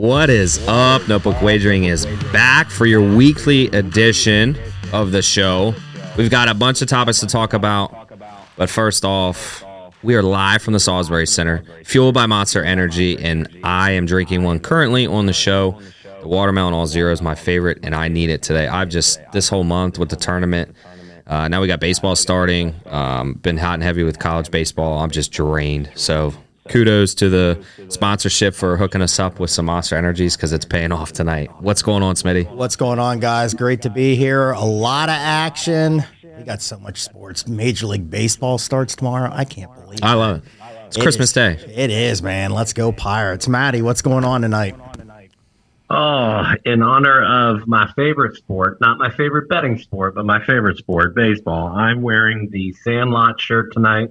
What is up? Notebook Wagering is back for your weekly edition of the show. We've got a bunch of topics to talk about, but first off, we are live from the Salisbury Center, fueled by Monster Energy, and I am drinking one currently on the show. The Watermelon All Zero is my favorite, and I need it today. I've just, this whole month with the tournament, uh, now we got baseball starting, um, been hot and heavy with college baseball. I'm just drained. So kudos to the sponsorship for hooking us up with some Monster Energies because it's paying off tonight. What's going on, Smitty? What's going on, guys? Great to be here. A lot of action. We got so much sports. Major League Baseball starts tomorrow. I can't believe it. I it. love it. It's It Christmas is- Day. It is, man. Let's go Pirates. Maddie, what's going on tonight? Oh, in honor of my favorite sport, not my favorite betting sport, but my favorite sport, baseball, I'm wearing the Sandlot shirt tonight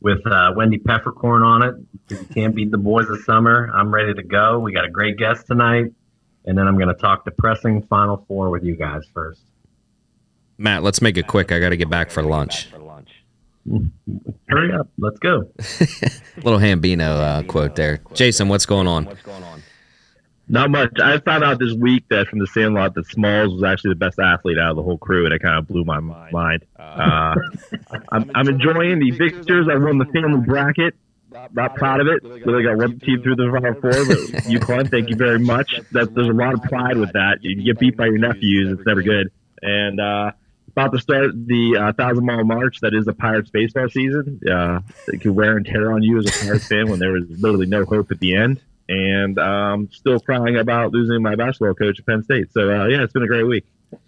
with uh, Wendy Peppercorn on it. You can't beat the boys of summer. I'm ready to go. We got a great guest tonight. And then I'm going to talk depressing Final Four with you guys first. Matt, let's make it quick. I got to get back for lunch. Hurry up. Let's go. Little Hambino uh, quote there. Jason, what's going on? Not much. I found out this week that from the Sandlot that Smalls was actually the best athlete out of the whole crew, and it kind of blew my mind. Uh, I'm, I'm enjoying the victors. I won the family bracket. Not proud of it. Really got one team through the final four, but UConn, thank you very much. That there's a lot of pride with that. You get beat by your nephews, it's never good. And uh, about to start the uh, thousand mile march. That is the Pirates baseball season. Uh, it could wear and tear on you as a Pirates fan when there was literally no hope at the end and um, still crying about losing my basketball coach at Penn State. So uh, yeah, it's been a great week.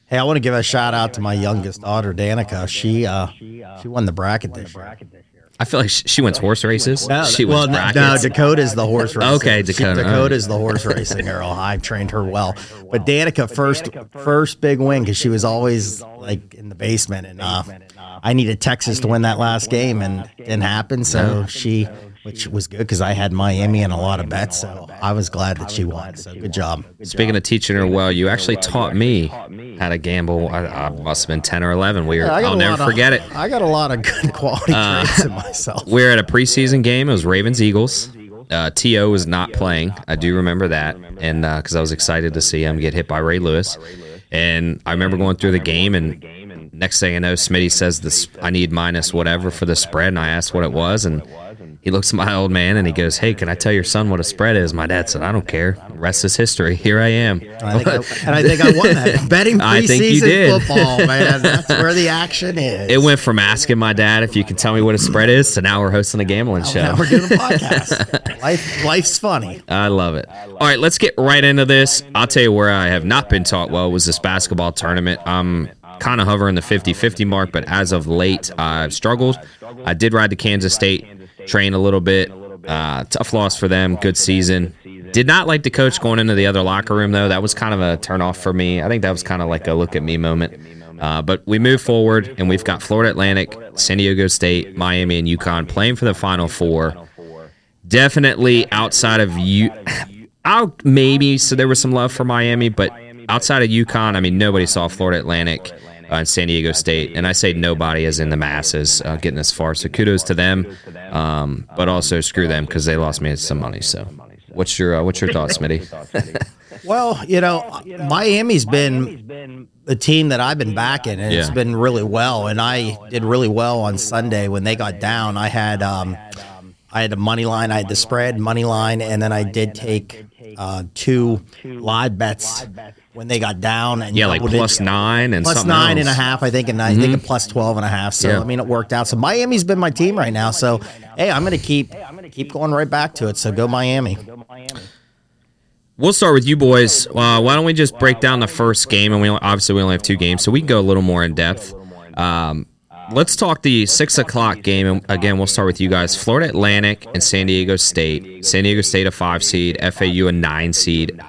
Hey, I want to give a shout out to my youngest daughter, Danica. She uh, she won the bracket this year. I feel like she, she wins horse races. she well, wins no, no, brackets. Dakota's the horse racing. Okay, She- Dakota. Dakota's the horse racing girl. I've trained her well, but Danica first first big win because she was always like in the basement, and uh, I needed Texas to win that last game, and it didn't happen. So she, which was good because I had Miami and a lot of bets, so I was glad that she won. So good job. Speaking of teaching her well, you actually taught me how to gamble. I, I must have been 10 or 11. We were, I got I'll never lot of- forget it. I got a lot of good quality Uh, traits in myself. We were at a preseason game. It was Ravens Eagles. Uh, T.O. was not playing. I do remember that. And because I was excited to see him get hit by Ray Lewis. And I remember going through the game, and next thing I know, Smitty says, this, I need minus whatever for the spread. And I asked what it was. And he looks at my old man and he goes, Hey, can I tell your son what a spread is? My dad said, I don't care. The rest is history. Here I am. And I, think I, and I think I won that betting preseason I think you did. football, man. That's where the action is. It went from asking my dad if you can tell me what a spread is to now we're hosting a gambling show. Now we're doing a podcast. Life, life's funny. I love it. All right, let's get right into this. I'll tell you where I have not been taught well was this basketball tournament. I'm kind of hovering the 50 50 mark, but as of late, I've struggled. I did ride to Kansas State, train a little bit. Uh, tough loss for them. Good season. Did not like the coach going into the other locker room, though. That was kind of a turnoff for me. I think that was kind of like a look at me moment. Uh, but we move forward, and we've got Florida Atlantic, San Diego State, Miami, and UConn playing for the Final Four definitely outside of you I'll maybe so there was some love for Miami, but outside of UConn, I mean nobody saw Florida Atlantic uh, and San Diego State, and I say nobody as in the masses uh, getting this far. So kudos to them, um, but also screw them because they lost me some money. So what's your uh, what's your thoughts, Smitty? Well, you know, Miami's been the team that I've been backing, and it's been really well. And I did really well on Sunday when they got down. I had um, I had a money line, I had the spread money line, and then I did take uh, two live bets when they got down. And Yeah, like doubled it. plus nine and plus something nine and a. Mm-hmm. half, I think, and I think a plus twelve and a half. So Yeah. I mean, it worked out. So Miami's been my team right now. So hey, I'm gonna keep keep going right back to it. So go Miami. We'll start with you boys. Uh, why don't we just break down the first game? And we obviously we only have two games, so we can go a little more in depth. Um, let's talk the six o'clock game. And again, we'll start with you guys. Florida Atlantic and San Diego State. San Diego State a five seed, FAU a nine seed.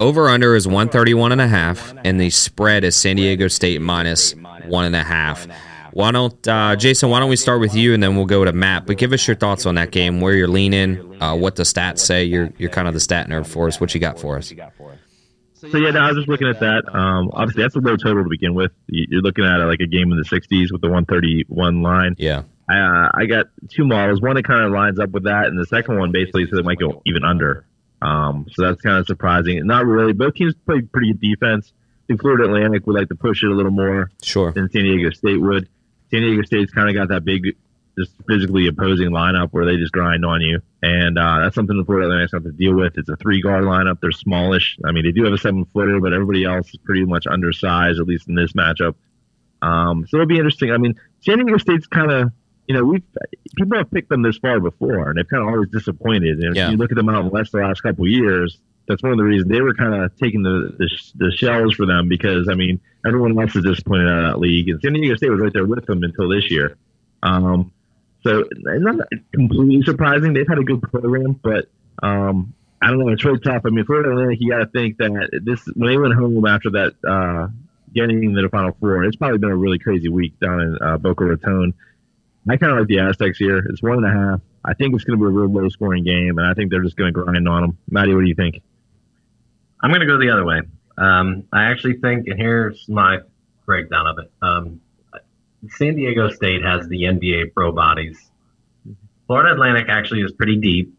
Over under is 131 and a half, and the spread is San Diego State minus one and a half. Why don't uh, Jason? Why don't we start with you, and then we'll go to Matt. But give us your thoughts on that game, where you're leaning, uh, what the stats say. You're you're kind of the stat nerd for us. What you got for us? So yeah, no, I was just looking at that. Um, obviously, that's a low total to begin with. You- You're looking at like a game in the 60s with the 131 line. Yeah. I, uh, I got two models. One that kind of lines up with that, and the second one basically says it might go even under. Um, so that's kind of surprising. Not really. Both teams play pretty good defense. I think Florida Atlantic would like to push it a little more Sure. than San Diego State would. San Diego State's kind of got that big, just physically opposing lineup where they just grind on you, and uh, that's something the Florida Atlantic's have to deal with. It's a three guard lineup. They're smallish. I mean, they do have a seven footer, but everybody else is pretty much undersized, at least in this matchup. Um, so it'll be interesting. I mean, San Diego State's kind of, you know, we've people have picked them this far before, and they've kind of always disappointed. And Yeah. if you look at them out in the last couple of years, that's one of the reasons they were kind of taking the, the the shells for them because I mean everyone else is disappointed out of that league, and San Diego State was right there with them until this year. Um, so it's not completely surprising. They've had a good program, but um, I don't know. It's really tough. I mean, Florida Atlantic, you got to think that this when they went home after that uh, getting into the Final Four, it's probably been a really crazy week down in uh, Boca Raton. I kind of like the Aztecs here. It's one and a half. I think it's going to be a real low scoring game, and I think they're just going to grind on them. Maddie, what do you think? I'm going to go the other way. Um, I actually think, and here's my breakdown of it. Um, San Diego State has the NBA pro bodies. Florida Atlantic actually is pretty deep.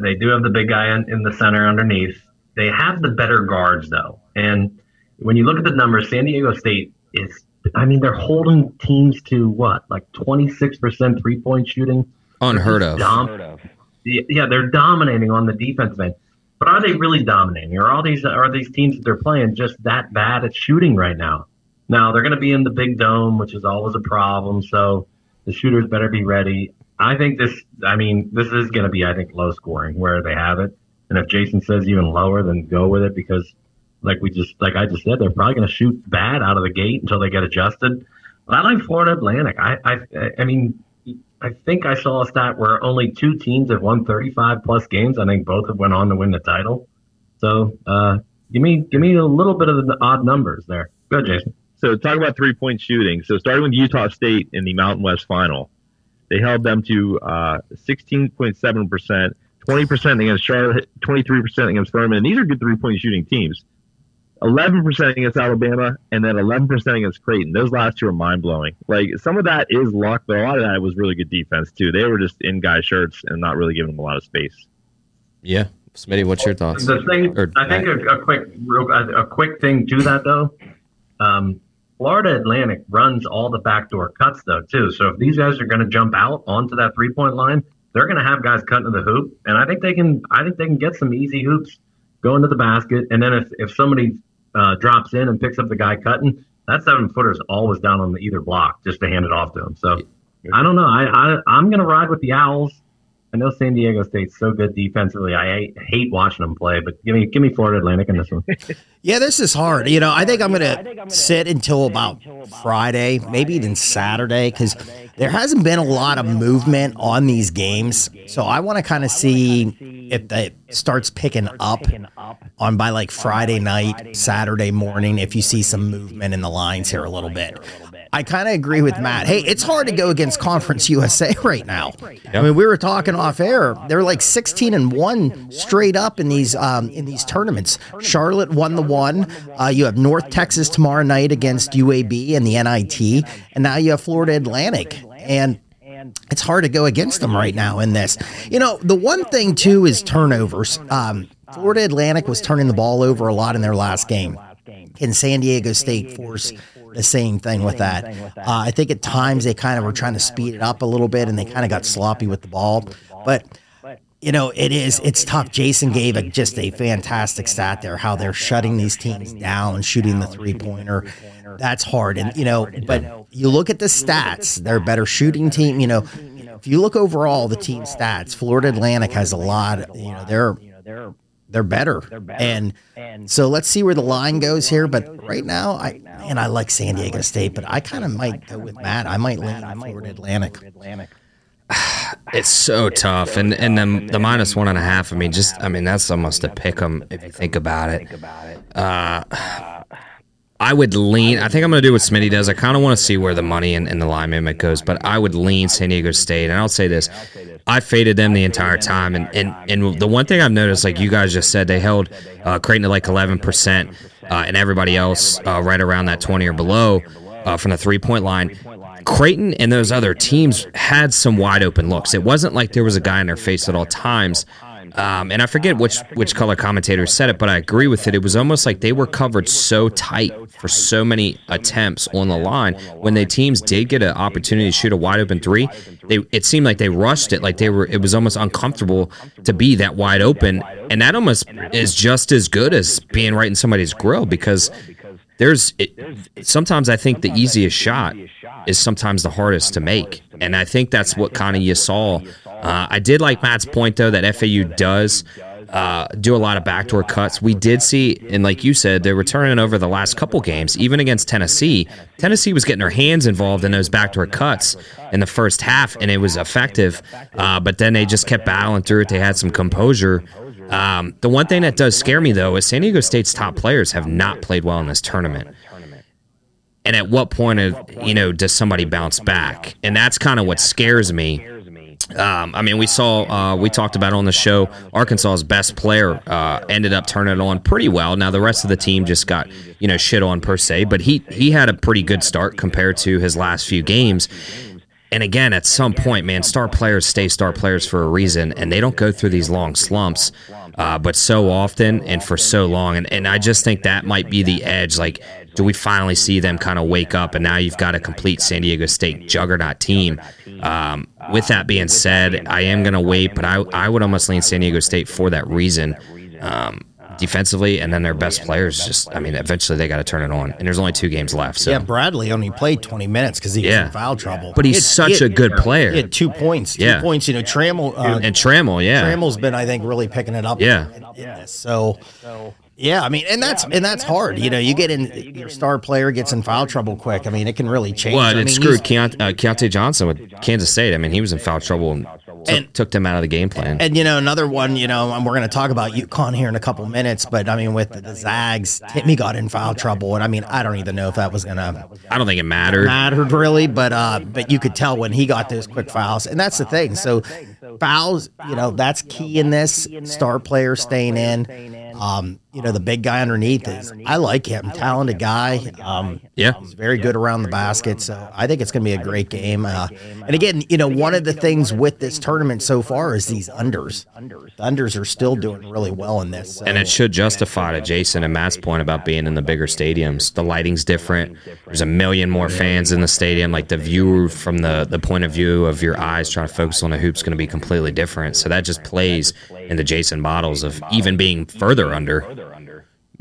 They do have the big guy in, in the center underneath. They have the better guards, though. And when you look at the numbers, San Diego State is, I mean, they're holding teams to what, like 26% three point shooting? Unheard of. Dom- yeah, they're dominating on the defensive end. But are they really dominating? Are all these are these teams that they're playing just that bad at shooting right now? Now they're going to be in the big dome, which is always a problem. So the shooters better be ready. I think this. I mean, this is going to be, I think, low scoring where they have it. And if Jason says even lower, then go with it because, like we just, like I just said, they're probably going to shoot bad out of the gate until they get adjusted. But I like Florida Atlantic. I, I, I mean, I think I saw a stat where only two teams have won 35 plus games. I think both have went on to win the title. So uh, give me give me a little bit of the odd numbers there. Good, Jason. So talk about three point shooting. So starting with Utah State in the Mountain West final, they held them to uh, 16.7 percent, 20 percent against Charlotte, 23 percent against Furman. And these are good three point shooting teams. 11 percent against Alabama, and then 11 percent against Creighton. Those last two are mind blowing. Like some of that is luck, but a lot of that was really good defense too. They were just in guy shirts and not really giving them a lot of space. Yeah. Smitty, what's your thoughts? The thing, Or- I think a, a quick, real, a, a quick thing to that though. Um, Florida Atlantic runs all the backdoor cuts though too. So if these guys are going to jump out onto that three point line, they're going to have guys cutting to the hoop, and I think they can. I think they can get some easy hoops going to the basket, and then if if somebody uh, drops in and picks up the guy cutting, that seven footer is always down on the either block just to hand it off to him. So I don't know. I, I I'm going to ride with the Owls. I know San Diego State's so good defensively. I hate, hate watching them play, but give me give me Florida Atlantic in this one. Yeah, this is hard. You know, I think I'm going to sit until about Friday, maybe even Saturday, because there hasn't been a lot of movement on these games. So I want to kind of see if that starts picking up on by like Friday night, Saturday morning, if you see some movement in the lines here a little bit. I kind of agree with Matt. Hey, it's hard to go against Conference USA right now. I mean, we were talking off air. They're like 16 and one straight up in these um, in these tournaments. Charlotte won the one. Uh, you have North Texas tomorrow night against UAB and the NIT, and now you have Florida Atlantic and. It's hard to go against them right now in this. You know, the one thing too is turnovers. Um, Florida Atlantic was turning the ball over a lot in their last game. Can San Diego State force the same thing with that? Uh, I think at times they kind of were trying to speed it up a little bit and they kind of got sloppy with the ball. But you know, it is it's tough. Jason gave a, just a fantastic stat there, how they're shutting these teams down, shooting the three pointer. That's hard, and you know, but you look at the stats; they're a better shooting team. You know, if you look overall the team stats, Florida Atlantic has a lot. You know, they're they're better. And so let's see where the line goes here. But right now, I and I like San Diego State, but I kind of might go with Matt. I might lean Florida Atlantic. It's so tough, and and then the minus one and a half. I mean, just I mean that's almost a pick 'em if you think about it. Uh, I would lean. I think I'm going to do what Smitty does. I kind of want to see where the money and, and the line movement goes, but I would lean San Diego State. And I'll say this: I faded them the entire time, and and and the one thing I've noticed, like you guys just said, they held uh, Creighton to like 11 percent, uh, and everybody else uh, right around that 20 or below uh, from the three point line. Creighton and those other teams had some wide open looks. It wasn't like there was a guy in their face at all times. Um, and I forget which which color commentator said it, but I agree with it. It was almost like they were covered so tight for so many attempts on the line. When the teams did get an opportunity to shoot a wide open three, they it seemed like they rushed it, like they were. It was almost uncomfortable to be that wide open, and that almost is just as good as being right in somebody's grill because there's it, sometimes I think the easiest shot is sometimes the hardest to make, and I think that's what kind of you saw. Uh, I did like Matt's point though that FAU does uh, do a lot of backdoor cuts. We did see, and like you said, they were turning over the last couple games, even against Tennessee. Tennessee was getting their hands involved in those backdoor cuts in the first half, and it was effective. Uh, but then they just kept battling through it. They had some composure. Um, the one thing that does scare me though is San Diego State's top players have not played well in this tournament. And at what point, of, you know, does somebody bounce back? And that's kind of what scares me. Um, I mean, we saw, uh, we talked about on the show, Arkansas's best player uh, ended up turning it on pretty well. Now the rest of the team just got, you know, shit on per se, but he he had a pretty good start compared to his last few games. And again, at some point, man, star players stay star players for a reason, and they don't go through these long slumps. Uh, but so often and for so long, and, and I just think that might be the edge. Like, do we finally see them kind of wake up, and now you've got a complete San Diego State juggernaut team? Um, with that being said, I am going to wait, but I I would almost lean San Diego State for that reason. Um, defensively, and then their best players just, I mean, eventually they got to turn it on. And there's only two games left. So. Yeah, Bradley only played 20 minutes because he was Yeah. in foul trouble. But he's He had- such he had- a good player. He had two points. Two Yeah. points. You know, Trammell. Uh, and Trammell, yeah. Trammell's been, I think, really picking it up. Yeah. in, in this. So, yeah, I mean, and that's and that's hard. You know, you get in your star player gets in foul trouble quick. I mean, it can really change. Well, I it mean, screwed he's- Keont- uh, Keyontae Johnson with Kansas State. I mean, he was in foul trouble and took, And- took them out of the game plan. And you know, another one, you know, and we're going to talk about UConn here in a couple minutes, but I mean, with the, the Zags, Timme got in foul trouble, and I mean, I don't even know if that was going to I don't think it mattered. mattered really, but uh, but you could tell when he got those quick fouls, and that's the thing. So fouls, you know, that's key in this. Star player staying in. Um, you know, the big guy underneath is I like him, talented guy. Um, Yeah. he's very good around the basket, so I think it's going to be a great game. Uh, and again, you know, one of the things with this tournament so far is these unders. The unders are still doing really well in this. So. And it should justify to Jason and Matt's point about being in the bigger stadiums. The lighting's different. There's a million more fans in the stadium. Like the view from the, the point of view of your eyes trying to focus on the hoop's going to be completely different. So that just plays into Jason models of even being further under.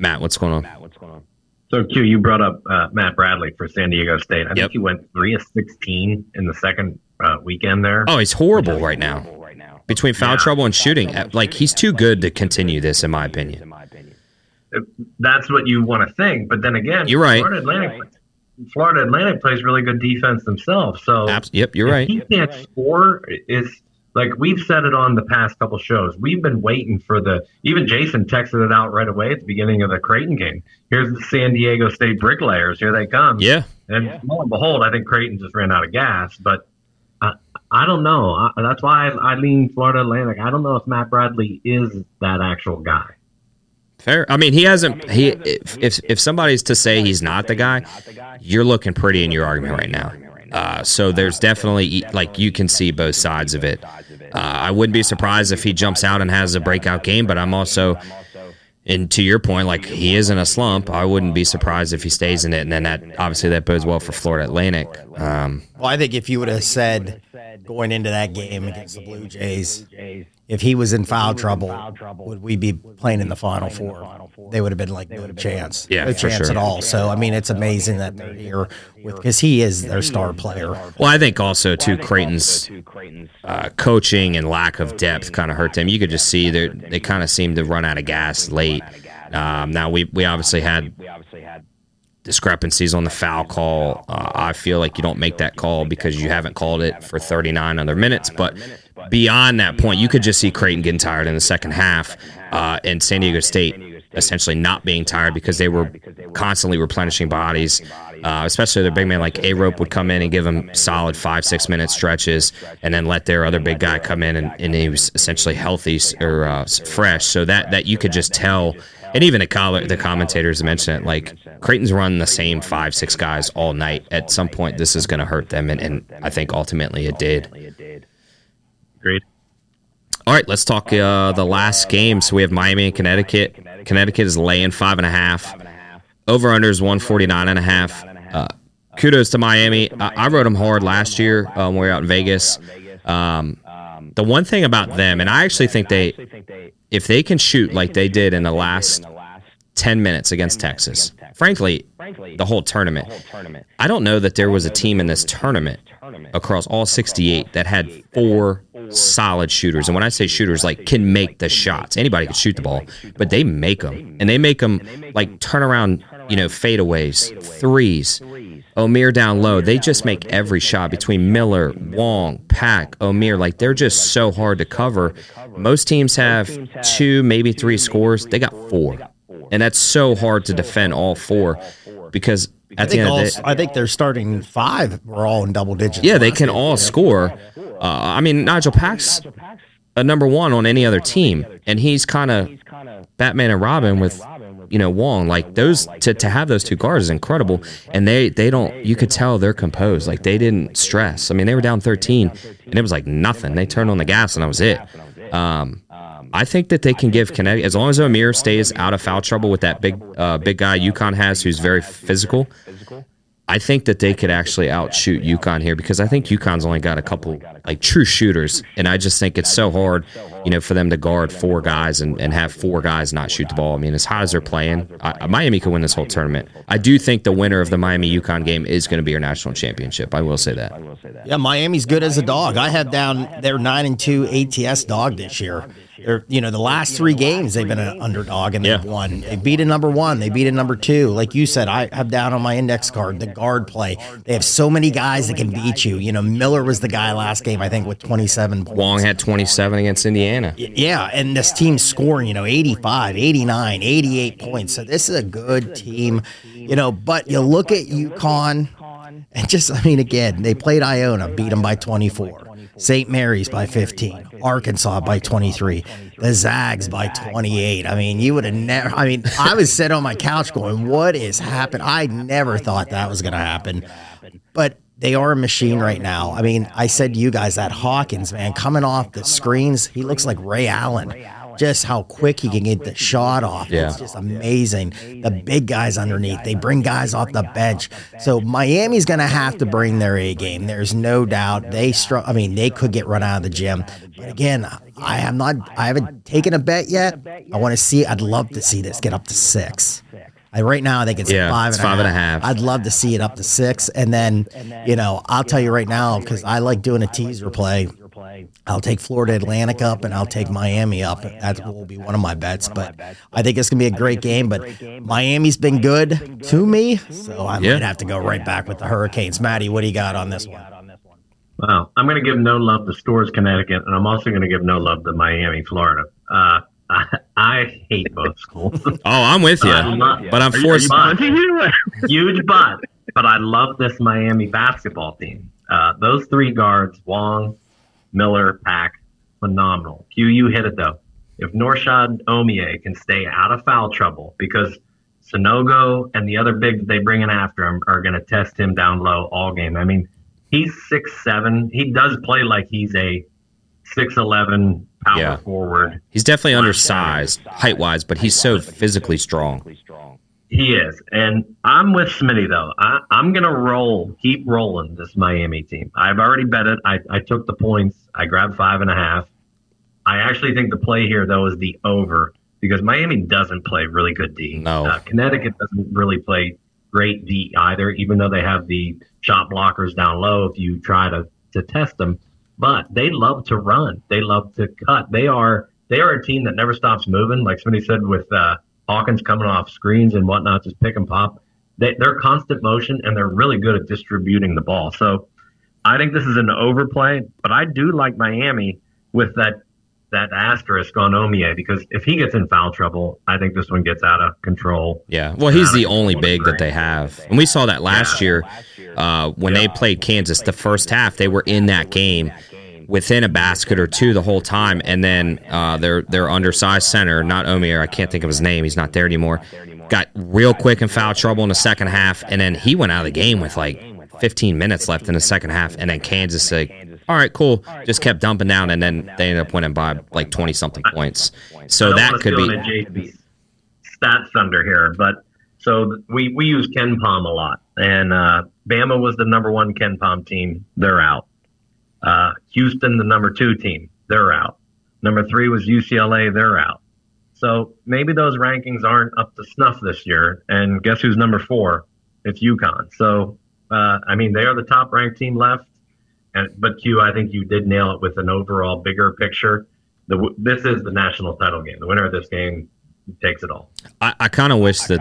Matt, what's going on? Matt, what's going on? So Q, you brought up uh, Matt Bradley for San Diego State. I Yep. think he went three of sixteen in the second uh, weekend there. Oh, he's horrible right now. right now. Between foul trouble and shooting, uh, like he's too good to continue this, in my opinion. In my opinion, That's what you want to think, but then again, You're right. Florida Atlantic, Florida Atlantic plays really good defense themselves. So Abs- yep, you're right. He can't score. Is like we've said it on the past couple shows. We've been waiting for the. Even Jason texted it out right away at the beginning of the Creighton game. Here's the San Diego State bricklayers. Here they come. Yeah, And lo and behold, I think Creighton just ran out of gas. But I, I don't know. I, that's why I, I lean Florida Atlantic. I don't know if Matt Bradley is that actual guy. fair. I mean, he hasn't. He if if, if somebody's to say he's not the guy, you're looking pretty in your argument right now. Uh, so there's definitely like you can see both sides of it. Uh, I wouldn't be surprised if he jumps out and has a breakout game, but I'm also, and to your point, like he is in a slump. I wouldn't be surprised if he stays in it, and then that obviously that bodes well for Florida Atlantic. Um, Well, I think if you would have said going into that game against the Blue Jays, if he was in foul trouble, would we be playing in the final four? They would have been like no chance, Yeah, no chance sure. at all. So I mean, it's amazing that they're here because he is their star player. Well, I think also too Creighton's uh, coaching and lack of depth kind of hurt them. You could just see they they kind of seemed to run out of gas late. Um, now we we obviously had discrepancies on the foul call. Uh, I feel like you don't make that call because you haven't called it for 39 other minutes. But beyond that point, you could just see Creighton getting tired in the second half, uh, and San Diego State essentially not being tired because they were constantly replenishing bodies. Uh, especially their big man like Arop would come in and give them solid five six minute stretches, and then let their other big guy come in and, and he was essentially healthy or uh, fresh. So that that you could just tell and even the collar, the commentators mentioned it. Like Creighton's run the same five, six guys all night. At some point, this is going to hurt them, and, and I think ultimately it did. Great. All right, let's talk uh, the last game. So we have Miami and Connecticut. Connecticut is laying five and a half. Over under is one forty nine and a half. Uh, kudos to Miami. I, I rode them hard last year um, when we were out in Vegas. Um, the one thing about them, and I actually think they, if they can shoot like they did in the last 10 minutes against Texas, frankly, the whole tournament, I don't know that there was a team in this tournament across all 68 that had four solid shooters. And when I say shooters, like can make the shots. Anybody can shoot the ball, but they make them. And they make them like turn around, you know, fadeaways, threes. Omier down low. They just make every shot between Miller, Wong, Pack, Omier. Like they're just so hard to cover. Most teams have two, maybe three scores. They got four. And that's so hard to defend all four because I at the think, end all, of the day, I think they're starting five. We're all in double digits. yeah, they can all score. Uh, I mean, Nigel Pack's a number one on any other team, and he's kind of Batman and Robin with you know Wong. Like those to, to have those two guards is incredible, and they they don't. You could tell they're composed. Like they didn't stress. I mean, they were down thirteen, and it was like nothing. They turned on the gas, and that was it. Um, I think that they can give Connecticut as long as Omier stays out of foul trouble with that big uh, big guy UConn has, who's very physical. I think that they could actually outshoot UConn here because I think UConn's only got a couple like true shooters, and I just think it's so hard, you know, for them to guard four guys and, and have four guys not shoot the ball. I mean, as hot as they're playing, I, Miami could win this whole tournament. I do think the winner of the Miami UConn game is going to be your national championship. I will say that. I will say that. Yeah, Miami's good as a dog. I had down their nine and two ATS dog this year. They're, you know, the last three games they've been an underdog and they've Yeah. won. They beat a number one. They beat a number two. Like you said, I have down on my index card the guard play. They have so many guys that can beat you. You know, Miller was the guy last game, I think, with 27 points. Wong had 27 against Indiana. Yeah, and this team's scoring, you know, 85, 89, 88 points. So this is a good team, you know, but you look at UConn and just, I mean, again, they played Iona, beat them by 24. St. Mary's by 15, Arkansas by 23, the Zags by 28. I mean, you would have never, I mean, I was sitting on my couch going, what is happening? I never thought that was going to happen. But they are a machine right now. I mean, I said to you guys that Hawkins, man, coming off the screens, he looks like Ray Allen. Just how quick he can get the shot off. Yeah. It's just amazing. The big guys underneath, they bring guys off the bench. So Miami's going to have to bring their A game. There's no doubt. They str- I mean, they could get run out of the gym. But again, I am not. I haven't taken a bet yet. I want to see. I'd love to see this get up to six. I, right now, I think it's Yeah, five it's and a five and a half. I'd love to see it up to six, and then, you know, I'll tell you right now because I like doing a teaser play. I'll take Florida Atlantic up, and I'll take Miami up. That will be one of my bets. But I think it's gonna be a great game. But Miami's been good to me, so I Yeah. might have to go right back with the Hurricanes. Maddie, what do you got on this one? Well, I'm going to give no love to Storrs, Connecticut, and I'm also going to give no love to Miami, Florida. Uh, I, I hate both schools. Oh, I'm with you, I love- but I'm Are forced. you punching huge but, but I love this Miami basketball team. Uh, those three guards, Wong, Miller, Pack, phenomenal. Q, you hit it though. If Norchad Omier can stay out of foul trouble, because Sanogo and the other bigs they bring in after him are going to test him down low all game. I mean, he's six seven. He does play like he's a six eleven power Yeah. forward. He's definitely undersized height wise, but he's so physically strong. He is, and I'm with Smitty though. I, I'm gonna roll, keep rolling this Miami team. I've already bet it. I, I took the points. I grabbed five and a half. I actually think the play here though is the over because Miami doesn't play really good D. No. Uh, Connecticut doesn't really play great D either, even though they have the shot blockers down low if you try to, to test them. But they love to run. They love to cut. They are they are a team that never stops moving. Like somebody said with uh, Hawkins coming off screens and whatnot, just pick and pop. They, they're constant motion and they're really good at distributing the ball. So I think this is an overplay, but I do like Miami with that that asterisk on Omier because if he gets in foul trouble, I think this one gets out of control. Yeah. Well, he's the only big that they have. And we saw that last year uh, when they played Kansas. The first half, they were in that game within a basket or two the whole time. And then uh, their, their undersized center, not Omier, I can't think of his name. He's not there anymore. Got real quick in foul trouble in the second half. And then he went out of the game with like 15 minutes left in the second half. And then Kansas said, all right, cool. Just kept dumping down, and then they ended up winning by like twenty something points. So that could be. Stats under here, but so we we use KenPom a lot, and uh, Bama was the number one KenPom team. They're out. Uh, Houston, the number two team, they're out. Number three was UCLA, they're out. So maybe those rankings aren't up to snuff this year. And guess who's number four? It's UConn. So uh, I mean, they are the top ranked team left. And but Q, I think you did nail it with an overall bigger picture. The this is the national title game. The winner of this game takes it all. I, I kind of wish that,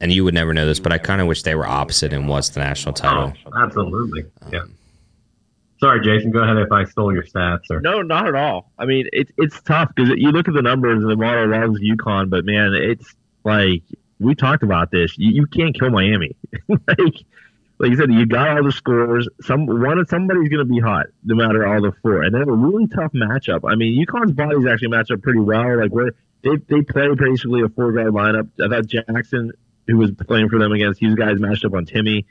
and you would never know this, but I kind of wish they were opposite and was the national oh, title. Oh, absolutely. Um, yeah. Sorry, Jason. Go ahead if I stole your stats. Or No, not at all. I mean, it's it's tough because you look at the numbers and the model loves UConn, but man, it's like we talked about this. You, you can't kill Miami. like like you said, you got all the scores. Some one somebody's going to be hot, no matter all the four, and they have a really tough matchup. I mean, UConn's bodies actually match up pretty well. Like where they they play basically a four guy lineup. I thought Jackson, who was playing for them against these guys, matched up on Timme,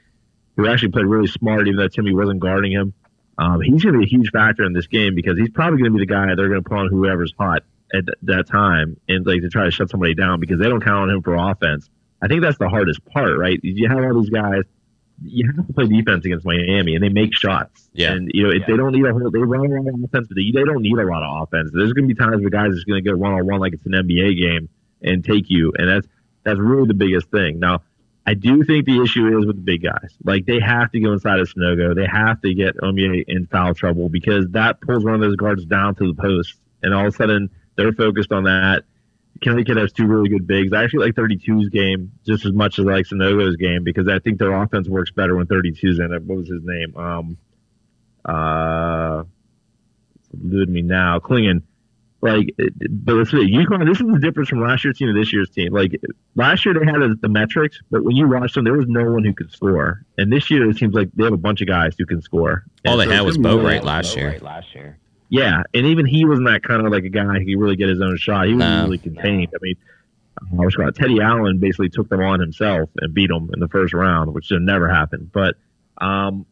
who actually played really smart, even though Timme wasn't guarding him. Um, he's going to be a huge factor in this game because he's probably going to be the guy they're going to put on whoever's hot at th- that time and like to try to shut somebody down because they don't count on him for offense. I think that's the hardest part, right? You have all these guys you have to play defense against Miami, and they make shots. Yeah. And you know, if they don't need a whole, they run a lot of offense, but they, they don't need a lot of offense. There's going to be times where guys are going to go one on one like it's an NBA game and take you, and that's that's really the biggest thing. Now, I do think the issue is with the big guys. Like they have to go inside of Sanogo. They have to get Omier in foul trouble because that pulls one of those guards down to the post, and all of a sudden they're focused on that. Connecticut has two really good bigs. I actually like 32's game just as much as I like Sanogo's game because I think their offense works better when 32's in it. What was his name? Um, uh, me now. Clingan. Like, but let's see, UConn. This is the difference from last year's team to this year's team. Like last year, they had the metrics, but when you watched them, there was no one who could score. And this year, it seems like they have a bunch of guys who can score. All And they so had was be really- Boatwright last year. Yeah, and even he wasn't that kind of like a guy who could really get his own shot. He was No. really contained. I mean, I was going Teddy Allen basically took them on himself and beat them in the first round, which should never happen. But um,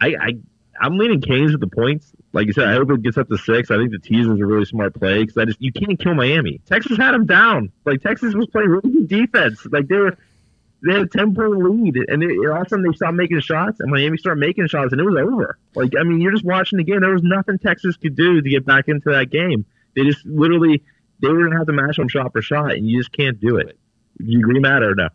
I, I I'm leaning Canes with the points. Like you said, I hope it gets up to six. I think the teaser is a really smart play because I just you can't kill Miami. Texas had them down. Like Texas was playing really good defense. Like they were they had a ten point lead, and all of a sudden they stopped making shots, and Miami started making shots, and it was over. Like I mean, you're just watching the game. There was nothing Texas could do to get back into that game. They just literally they were gonna have to match them shot for shot, and you just can't do it. You agree, Matt, or no?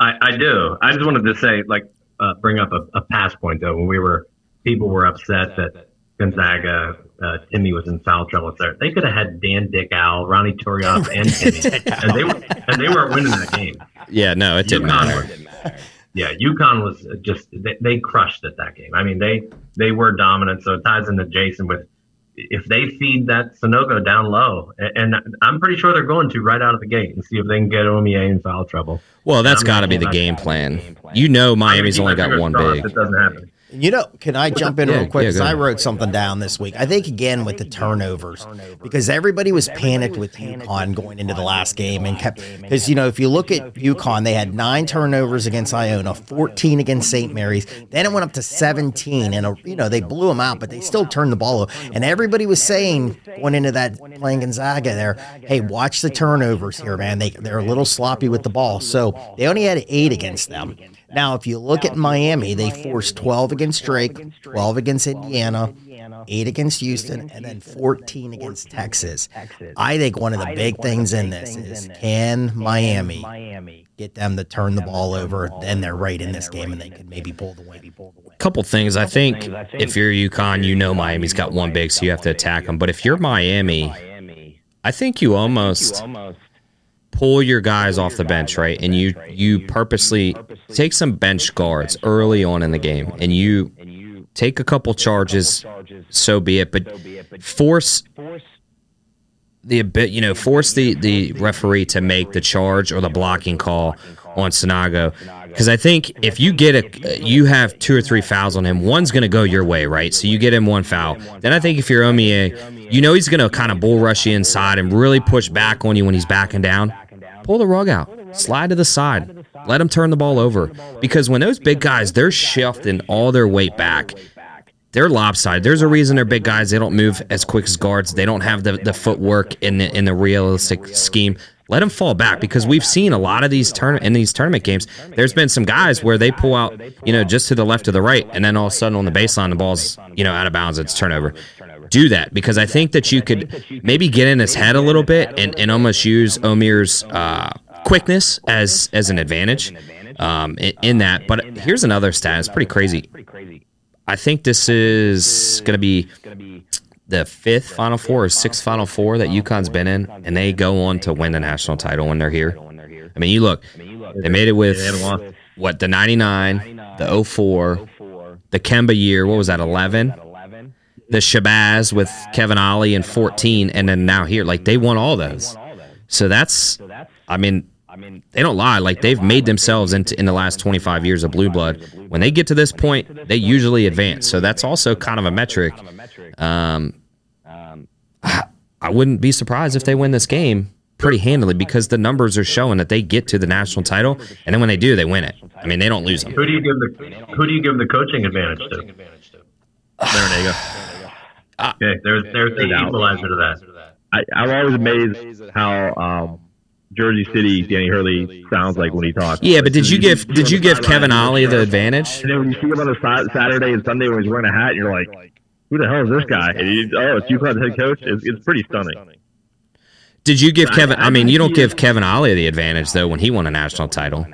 I, I do. I just wanted to say, like, uh, bring up a, a pass point though. When we were, people were upset that Gonzaga, uh, Timme was in foul trouble. There, they could have had Dan Dickau, Ronnie Toriano, and Timme, and they were and they weren't winning that game. Yeah, no, it didn't UConn matter. was- Yeah, UConn was just they, they crushed it that game. I mean, they they were dominant. So it ties into Jason with if they feed that Sanogo down low, and, and I'm pretty sure they're going to right out of the gate and see if they can get Omier in foul trouble. Well, that's I'm got to be the not- game plan. You know, Miami's only got one fingers crossed big. It doesn't happen. You know, can I jump in Yeah, real quick? Because go I wrote something down this week. I think again with the turnovers because everybody was panicked with UConn going into the last game and kept because you know if you look at UConn, they had nine turnovers against Iona, fourteen against St. Mary's. Then it went up to seventeen, and uh, you know they blew them out, but they still turned the ball over. And everybody was saying going into that playing Gonzaga there, hey, watch the turnovers here, man. They they're a little sloppy with the ball, so they only had eight against them. Now, if you look at Miami, they forced 12 against Drake, 12 against Indiana, eight against Houston, and then 14 against Texas. I think one of the big things in this is can Miami get them to turn the ball over? Then they're right in this game, and they could maybe pull the win. couple things. I think if you're UConn, you know Miami's got one big, so you have to attack them. But if you're Miami, I think you almost pull your guys off the bench, right? And you you purposely take some bench guards early on in the game, and you take a couple charges. So be it, but force the bit, you know, force the the referee to make the charge or the blocking call on Sanogo. Because I think if you get a, you have two or three fouls on him, one's going to go your way, right? So you get him one foul. Then I think if you're Omier, you know he's going to kind of bull rush you inside and really push back on you when he's backing down. Pull the rug out, slide to the side, let him turn the ball over. Because when those big guys, they're shifting all their weight back. They're lopsided. There's a reason they're big guys. They don't move as quick as guards. They don't have the, the footwork in the in the realistic scheme. Let them fall back because we've seen a lot of these turn in these tournament games. There's been some guys where they pull out, you know, just to the left or the right, and then all of a sudden on the baseline the ball's you know out of bounds. It's turnover. Do that because I think that you could maybe get in his head a little bit and, and almost use Omier's uh, quickness as as an advantage um, in, in that. But here's another stat. It's pretty crazy. I think this is going to be the fifth Final Four or sixth Final Four that UConn's been in, and they go on to win the national title when they're here. I mean, you look, they made it with what the '99, the 04, the Kemba year. What was that? 11. The Shabazz with Kevin Ollie in 14, and then now here, like they won all those. So that's, I mean, they don't lie. Like they've made themselves into in the last 25 years of blue blood. When they get to this point, they usually advance. So that's also kind of a metric. Um, I wouldn't be surprised if they win this game pretty handily because the numbers are showing that they get to the national title, and then when they do, they win it. I mean, they don't lose them. Who do you give the Who do you give the coaching advantage to? There you go. Okay, there's there's the equalizer to that. I, I'm always amazed how um, Jersey City Danny Hurley sounds like when he talks. Yeah, but did you give did you give Kevin Ollie the advantage? And then when you see him on a Sa- Saturday and Sunday when he's wearing a hat, you're like, who the hell is this guy? And you, oh, it's UConn's head coach. It's, it's pretty stunning. Did you give Kevin? I mean, you don't give Kevin Ollie the advantage though when he won a national title.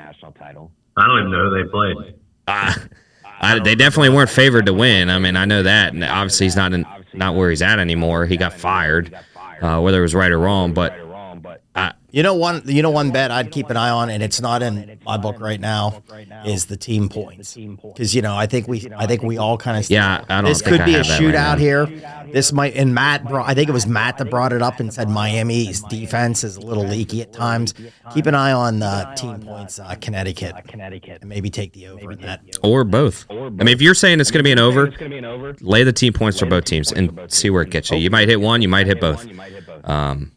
I don't even know who they played. Uh, I, they definitely weren't favored to win. I mean, I know that, and obviously he's not in, not where he's at anymore. He got fired, uh, whether it was right or wrong. But I, You know one. You know one bet I'd keep an eye on, and it's not in my book right now, is the team points. Because you know I think we I think we all kind of Yeah, I don't This think could I be a that right shootout here. This might and Matt. Brought, I think it was Matt that brought it up and said Miami's defense is a little leaky at times. Keep an eye on uh, team points, uh, Connecticut, and maybe take the over in that. or both. I mean, if you're saying it's going to be an over, lay the team points for both teams and see where it gets you. You might hit one, you might hit both. Um,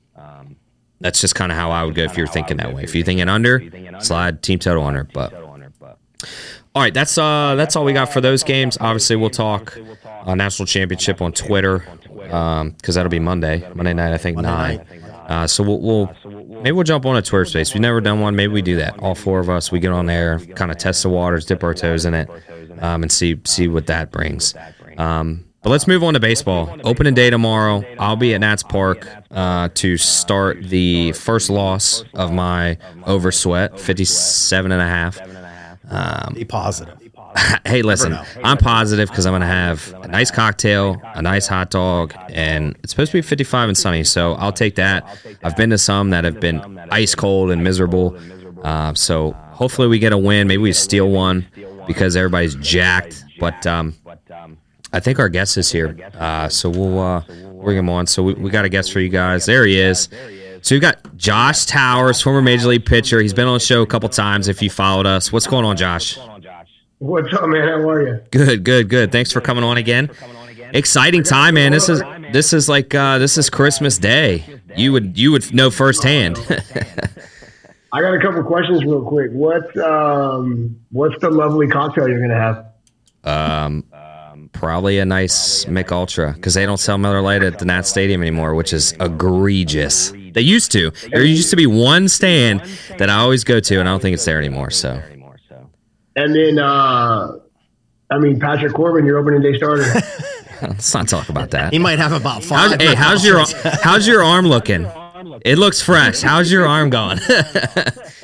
that's just kind of how I would go if you're thinking that way. If you're thinking under, slide team total under. But all right, that's uh that's all we got for those games. Obviously, we'll talk uh, national championship on Twitter because that'll be Monday, Monday night, I think nine. Uh, so we'll, we'll maybe we'll jump on a Twitter space. We've never done one. Maybe we do that. All four of us, we get on there, kind of test the waters, dip our toes in it, um, and see see what that brings. Um, but let's move on to baseball. Opening day tomorrow. I'll be at Nats Park uh, to start the first loss of my over sweat, 57 and a half. Um, Be positive. hey, listen, I'm positive because I'm going to have a nice cocktail, a nice hot dog, and it's supposed to be 55 and sunny. So I'll take that. I've been to some that have been ice cold and miserable. Uh, so hopefully we get a win. Maybe we steal one because everybody's jacked. But um, I think our guest is here. Uh, so we'll uh, bring him on. So we, we got a guest for you guys. There he is. So we've got Josh Towers, former major league pitcher. He's been on the show a couple times if you followed us. What's going on, Josh? What's up, man? How are you? Good, good, good. Thanks for coming on again. Exciting time, man. This is this is like uh, this is Christmas Day. You would you would know firsthand. I got a couple questions real quick. What's um what's the lovely cocktail you're gonna have? um, probably a nice Mich Ultra because they don't sell Miller Lite at the Nat Stadium anymore, which is egregious. They used to. There used to be one stand that I always go to, and I don't think it's there anymore. So And then uh I mean Patrick Corbin, your opening day starter. Let's not talk about that. He might have about How's, five. hey, how's your how's your arm looking? It looks fresh. How's your arm going?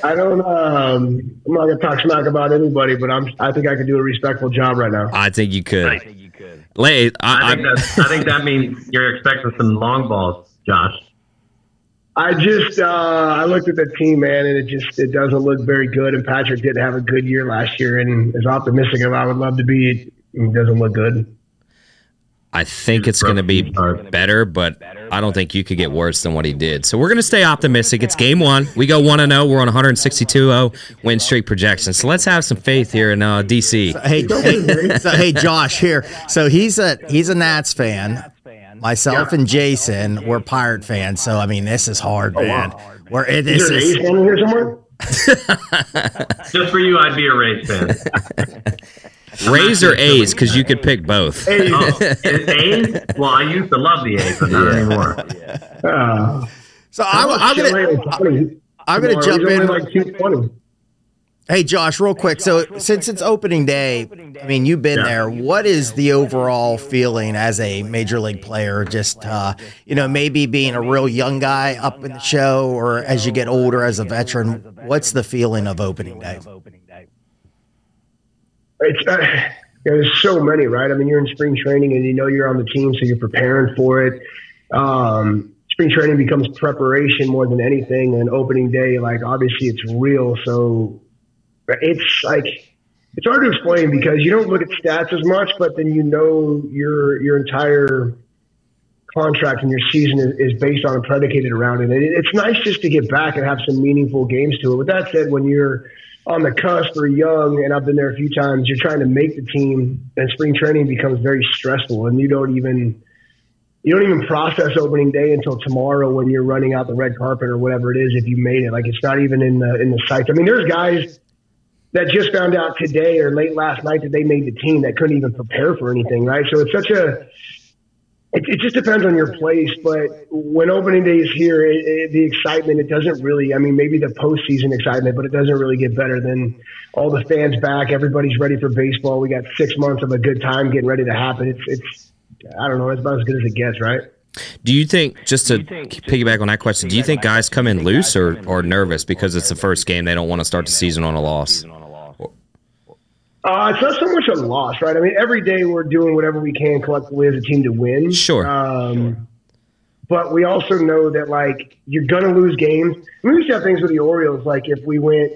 I don't. Um, I'm not gonna talk smack about anybody, but I'm. I think I can do a respectful job right now. I think you could. Lay, I I, think, that, I think that means you're expecting some long balls, Josh. I just uh, I looked at the team, man, and it just it doesn't look very good. And Patrick didn't have a good year last year, and as optimistic as I would love to be, it doesn't look good. I think it's going to be better, but I don't think you could get worse than what he did. So we're going to stay optimistic. It's game one. We go 1 0. We're on 162 0 win streak projection. So let's have some faith here in uh, DC. Hey, hey, so, hey, Josh here. So he's a he's a Nats fan. Myself and Jason, we're Pirate fans. So I mean, this is hard, man. We're it, Is this there an is ace here somewhere? Just for you, I'd be a Rays fan. Rays or A's, because you could pick both. Oh, A's? Well, I used to love the A's, but not anymore. Uh, so I'm, I'm gonna I'm gonna jump in. like two twenty. Hey, Josh, real quick. So, since it's opening day, I mean, you've been there. What is the overall feeling as a major league player? Just, uh, you know, maybe being a real young guy up in the show, or as you get older as a veteran, what's the feeling of opening day? It's uh, there's so many, right? I mean, you're in spring training and you know you're on the team, so you're preparing for it. Um, spring training becomes preparation more than anything, and opening day, like obviously it's real. So it's like it's hard to explain because you don't look at stats as much, but then you know your your entire contract and your season is, is based on and predicated around it. And it. It's nice just to get back and have some meaningful games to it. With that said, when you're on the cusp or young, and I've been there a few times, you're trying to make the team, and spring training becomes very stressful, and you don't even you don't even process opening day until tomorrow when you're running out the red carpet or whatever it is if you made it. Like it's not even in the in the sights. I mean, there's guys that just found out today or late last night that they made the team that couldn't even prepare for anything, right? So it's such a it, it just depends on your place, but when opening day is here, it, it, the excitement it doesn't really. I mean, maybe the postseason excitement, but it doesn't really get better than all the fans back. Everybody's ready for baseball. We got six months of a good time getting ready to happen. It's it's I don't know. It's about as good as it gets, right? Do you think, just to piggyback on that question, do you think guys come in loose or, or nervous because it's the first game? They don't want to start the season on a loss. Uh, it's not so much a loss, right? I mean, every day we're doing whatever we can collectively as a team to win. Sure. Um, but we also know that like you're gonna lose games. I mean, we used to have things with the Orioles, like if we went.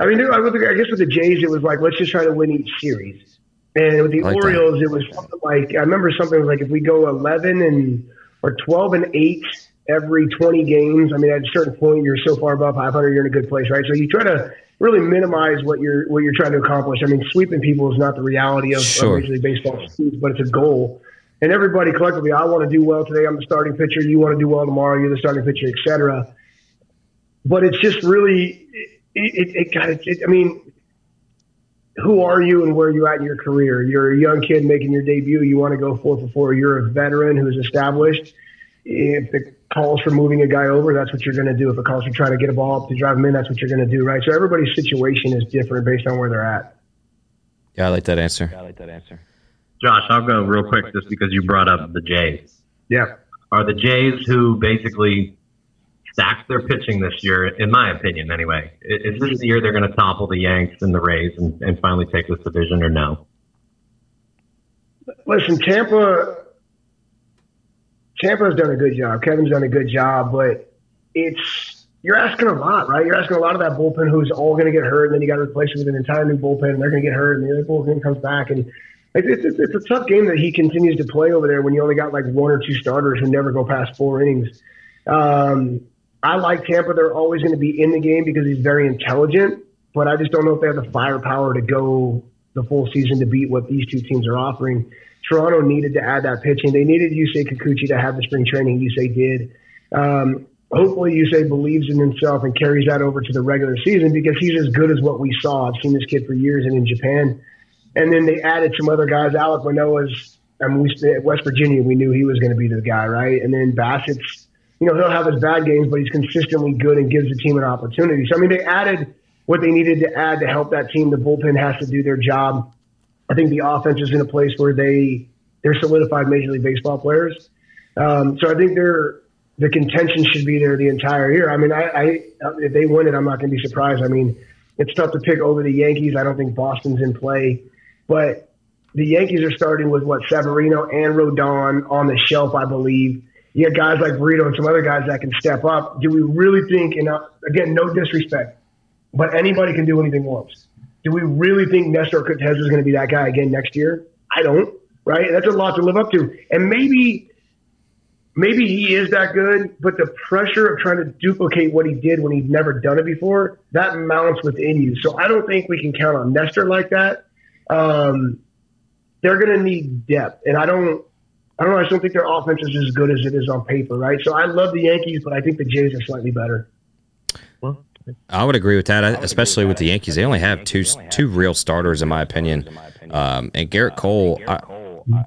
I mean, I guess with the Jays, it was like let's just try to win each series. And with the like Orioles, it was something like I remember something like if we go 11 and or 12 and eight every 20 games. I mean, at a certain point, you're so far above 500, you're in a good place, right? So you try to really minimize what you're what you're trying to accomplish. I mean, sweeping people is not the reality of, Sure. of Major League Baseball, but it's a goal. And everybody collectively, I want to do well today. I'm the starting pitcher. You want to do well tomorrow. You're the starting pitcher, etc. But it's just really, it, it, it, it. I mean, who are you and where are you at in your career? You're a young kid making your debut. You want to go four for four. You're a veteran who's established. If it calls for moving a guy over, that's what you're going to do. If it calls for trying to get a ball up to drive him in, that's what you're going to do, right? So everybody's situation is different based on where they're at. Yeah, I like that answer. Yeah, I like that answer. Josh, I'll go real quick just because you brought up the Jays. Yeah. Are the Jays who basically stacked their pitching this year, in my opinion, anyway? Is this the year they're going to topple the Yanks and the Rays and, and finally take this division, or no? Listen, Tampa. Tampa's done a good job. Kevin's done a good job, but it's you're asking a lot, right? You're asking a lot of that bullpen who's all going to get hurt, and then you got to replace it with an entire new bullpen, and they're going to get hurt, and the other bullpen comes back, and it's, it's, it's a tough game that he continues to play over there when you only got like one or two starters who never go past four innings. Um, I like Tampa; they're always going to be in the game because he's very intelligent, but I just don't know if they have the firepower to go the full season to beat what these two teams are offering. Toronto needed to add that pitching. They needed Yusei Kikuchi to have the spring training Yusei did. Um, hopefully, Yusei believes in himself and carries that over to the regular season because he's as good as what we saw. I've seen this kid for years and in Japan. And then they added some other guys. Alek Manoah's, I mean, at West Virginia, we knew he was going to be the guy, right? And then Bassitt's, you know, he'll have his bad games, but he's consistently good and gives the team an opportunity. So, I mean, they added what they needed to add to help that team. The bullpen has to do their job. I think the offense is in a place where they they're solidified Major League Baseball players. Um, so I think they're the contention should be there the entire year. I mean, I, I if they win it, I'm not going to be surprised. I mean, it's tough to pick over the Yankees. I don't think Boston's in play, but the Yankees are starting with what Severino and Rodon on the shelf, I believe. You have guys like Brito and some other guys that can step up. Do we really think? And uh, again, no disrespect, but anybody can do anything once. Do we really think Nestor Cortes is going to be that guy again next year? I don't. Right? That's a lot to live up to. And maybe maybe he is that good, but the pressure of trying to duplicate what he did when he's never done it before, that mounts within you. So I don't think we can count on Nestor like that. Um, they're going to need depth, and I don't. I don't know. I just don't think their offense is as good as it is on paper, right? So I love the Yankees, but I think the Jays are slightly better. I would agree with that, especially with the Yankees. They only have two two real starters, in my opinion. Um, and Gerrit Cole, I,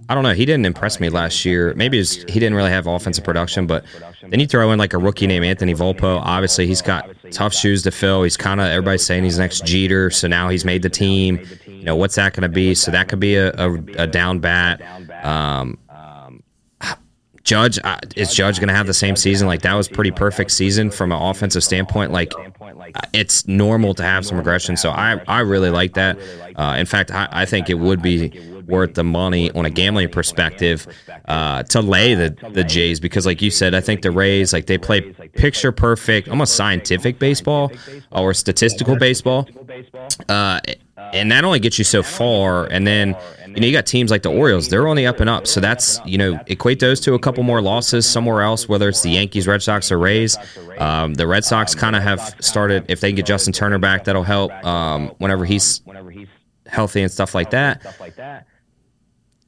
I don't know. He didn't impress me last year. Maybe he didn't really have offensive production, but then you throw in like a rookie named Anthony Volpe. Obviously, he's got tough shoes to fill. He's kind of everybody's saying he's next Jeter, so now he's made the team. You know what's that going to be? So that could be a, a, a down bat. Um, Judge uh, is Judge going to have the same season? Like that was pretty perfect season from an offensive standpoint. Like it's normal to have some regression. So I I really like that. Uh, in fact, I, I think it would be worth the money on a gambling perspective uh, to lay the the Jays because, like you said, I think the Rays like they play picture perfect, almost scientific baseball or statistical baseball. Uh, and that only gets you so far. And then, you know, you got teams like the Orioles, they're on the up and up. So that's, you know, equate those to a couple more losses somewhere else, whether it's the Yankees, Red Sox, or Rays. Um, the Red Sox kind of have started, if they get Justin Turner back, that'll help um, whenever he's healthy and stuff like that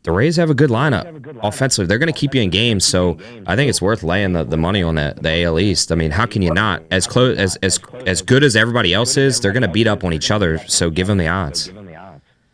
the Rays have a good lineup offensively. They're going to keep you in games, so I think it's worth laying the, the money on the, the AL East. I mean, how can you not? As close as as as good as everybody else is, they're going to beat up on each other. So give them the odds.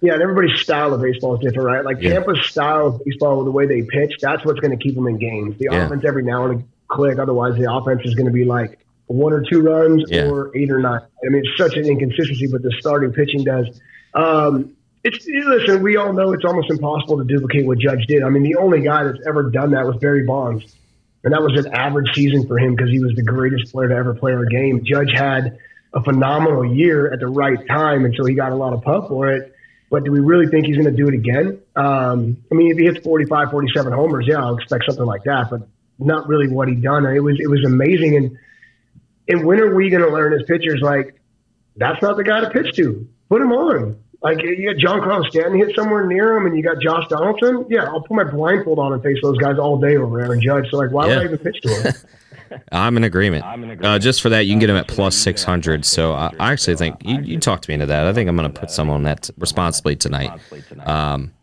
Yeah, and everybody's style of baseball is different, right? Like yeah. Tampa's style of baseball, the way they pitch, that's what's going to keep them in games. The yeah. offense every now and then click. Otherwise, the offense is going to be like one or two runs yeah. or eight or nine. I mean, it's such an inconsistency, but the starting pitching does. Um, it's listen. We all know it's almost impossible to duplicate what Judge did. I mean, the only guy that's ever done that was Barry Bonds, and that was an average season for him because he was the greatest player to ever play our game. Judge had a phenomenal year at the right time, and so he got a lot of puff for it. But do we really think he's going to do it again? Um, I mean, if he hits 45, 47 homers, yeah, I'll expect something like that. But not really what he done. It was it was amazing. And and when are we going to learn as pitchers like that's not the guy to pitch to? Put him on. Like you got Giancarlo Stanton hit somewhere near him, and you got Josh Donaldson. Yeah, I'll put my blindfold on and face those guys all day over Aaron Judge. So like, why yeah. would I even pitch to him? I'm in agreement. I'm in agreement. Uh, just for that, you can get him at plus 600. So I, I actually think you, you talked me into that. I think I'm going to put some on that responsibly tonight. Um,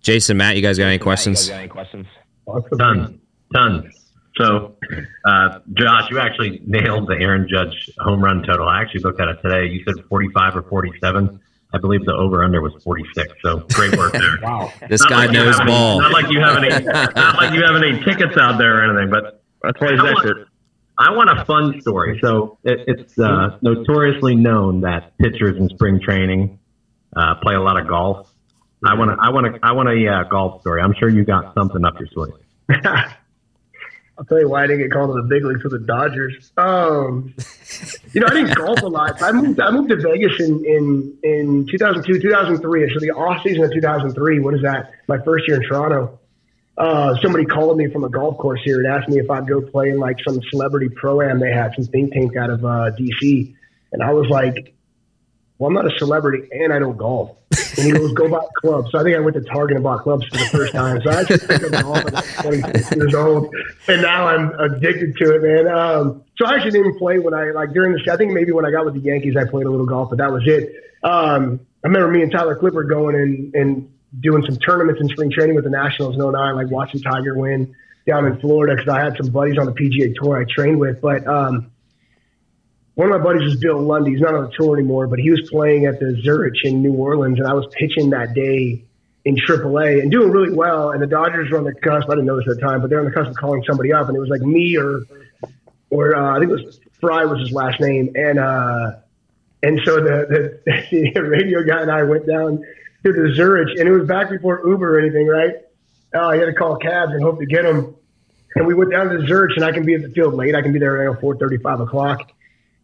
Jason, Matt, you guys got any questions? Done. Done. So, uh, Josh, you actually nailed the Aaron Judge home run total. I actually looked at it today. You said 45 or 47. I believe the over under was 46. So great work there. wow. This not guy like knows ball. Any, not like you have any not like you have any tickets out there or anything, but that's why he's I expert. Want, I want a fun story. So it, it's uh, notoriously known that pitchers in spring training uh, play a lot of golf. I want to I want to I want a uh, golf story. I'm sure you got something up your sleeve. I'll tell you why I didn't get called to the big leagues for the Dodgers. Um, you know, I didn't golf a lot. I moved. I moved to Vegas in in in 2002, 2003. So the off season of 2003. What is that? My first year in Toronto. Uh, somebody called me from a golf course here and asked me if I'd go play in like some celebrity pro am they had, some think tank out of uh, DC. And I was like, well, I'm not a celebrity and I don't golf. And he goes, go buy clubs. So I think I went to Target and bought clubs for the first time. So I just picked up golf at 26 years old. And now I'm addicted to it, man. Um, so I actually didn't play when I, like during the, I think maybe when I got with the Yankees, I played a little golf, but that was it. Um, I remember me and Tyler Clippard going and, and doing some tournaments in spring training with the Nationals in 09, like watching Tiger win down in Florida because I had some buddies on the PGA Tour I trained with. But, um, one of my buddies was Bill Lunde. He's not on the tour anymore, but he was playing at the Zurich in New Orleans, and I was pitching that day in AAA and doing really well. And the Dodgers were on the cusp. I didn't know this at the time, but they're on the cusp of calling somebody up, and it was like me or or uh, I think it was Fry was his last name, and uh, and so the, the the radio guy and I went down to the Zurich, and it was back before Uber or anything, right? Uh, he had to call cabs and hope to get them. And we went down to the Zurich, and I can be at the field late. I can be there around 4:30, 5 o'clock.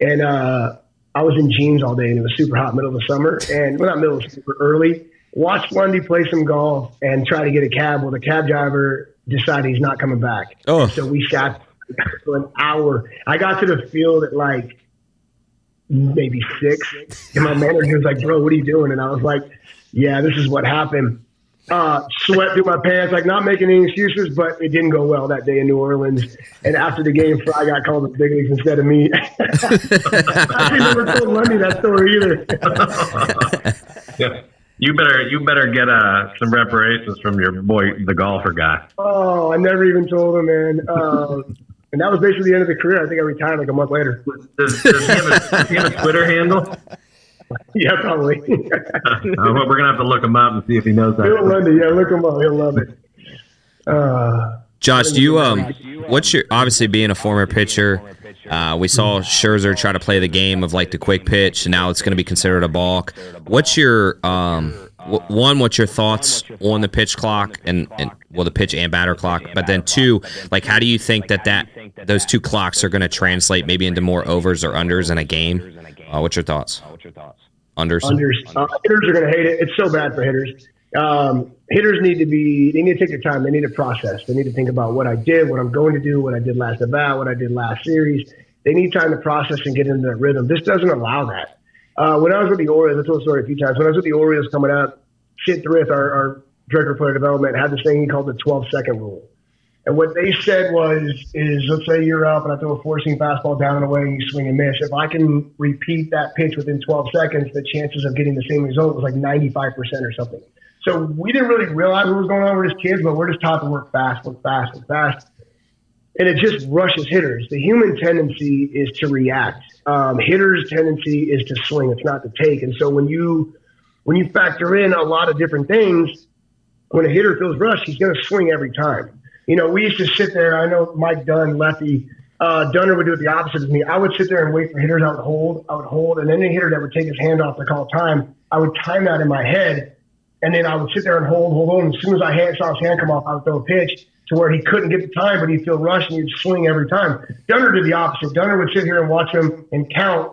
And uh, I was in jeans all day, and it was super hot, middle of the summer, and well, not middle, super early. Watched Lunde play some golf and try to get a cab. Well, the cab driver decided he's not coming back. Oh. So we sat for an hour. I got to the field at like maybe six, and my manager was like, "Bro, what are you doing?" And I was like, "Yeah, this is what happened." Uh, sweat through my pants, like not making any excuses, but it didn't go well that day in New Orleans. And after the game, Fry got called the big leagues instead of me. I never told Lunde that story either. Yeah. You better you better get uh, some reparations from your boy, the golfer guy. oh, I never even told him, man. Um, and that was basically the end of the career. I think I retired like a month later. Does, does, he, have a, does he have a Twitter handle? yeah, probably. Uh, well, we're gonna have to look him up and see if he knows that. Bill that. Lunde, yeah, look him up. He'll love it. Uh, Josh, do you um, what's your obviously being a former pitcher? Uh, we saw Scherzer try to play the game of like the quick pitch, and now it's going to be considered a balk. What's your um, w- one? What's your thoughts on the pitch clock and and well, the pitch and batter clock? But then two, like how do you think that that those two clocks are going to translate maybe into more overs or unders in a game? Uh, what's your thoughts? Unders. unders. Uh, hitters are going to hate it. It's so bad for hitters. Um, hitters need to be, they need to take their time. They need to process. They need to think about what I did, what I'm going to do, what I did last about, what I did last series. They need time to process and get into that rhythm. This doesn't allow that. Uh, when I was with the Orioles, I told the story a few times. When I was with the Orioles coming up, Syd Thrift, our, our director of player development, had this thing he called the 12 second rule. And what they said was, is let's say you're up and I throw a four seam fastball down and away and you swing and miss. If I can repeat that pitch within 12 seconds, the chances of getting the same result was like 95% or something. So we didn't really realize what was going on with his kids, but we're just taught to work fast, work fast, work fast. And it just rushes hitters. The human tendency is to react. Um, hitters' tendency is to swing. It's not to take. And so when you when you factor in a lot of different things, when a hitter feels rushed, he's going to swing every time. You know, we used to sit there. I know Mike Dunn, lefty, uh, Dunner would do it the opposite of me. I would sit there and wait for hitters. I would hold, I would hold, and any hitter that would take his hand off to call time, I would time that in my head, and then I would sit there and hold, hold, hold. And as soon as I hand, saw his hand come off, I would throw a pitch to where he couldn't get the time, but he'd feel rushed and he'd swing every time. Dunner did the opposite. Dunner would sit here and watch him and count,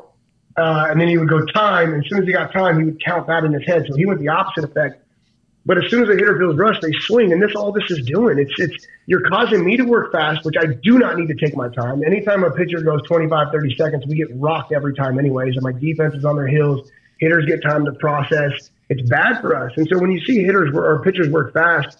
uh, and then he would go time. And as soon as he got time, he would count that in his head. So he went the opposite effect. But as soon as a hitter feels rushed, they swing, and this all this is doing. It's it's you're causing me to work fast, which I do not need to take my time. Anytime a pitcher goes 25, 30 seconds, we get rocked every time, anyways. And my defense is on their heels. Hitters get time to process. It's bad for us. And so when you see hitters or pitchers work fast,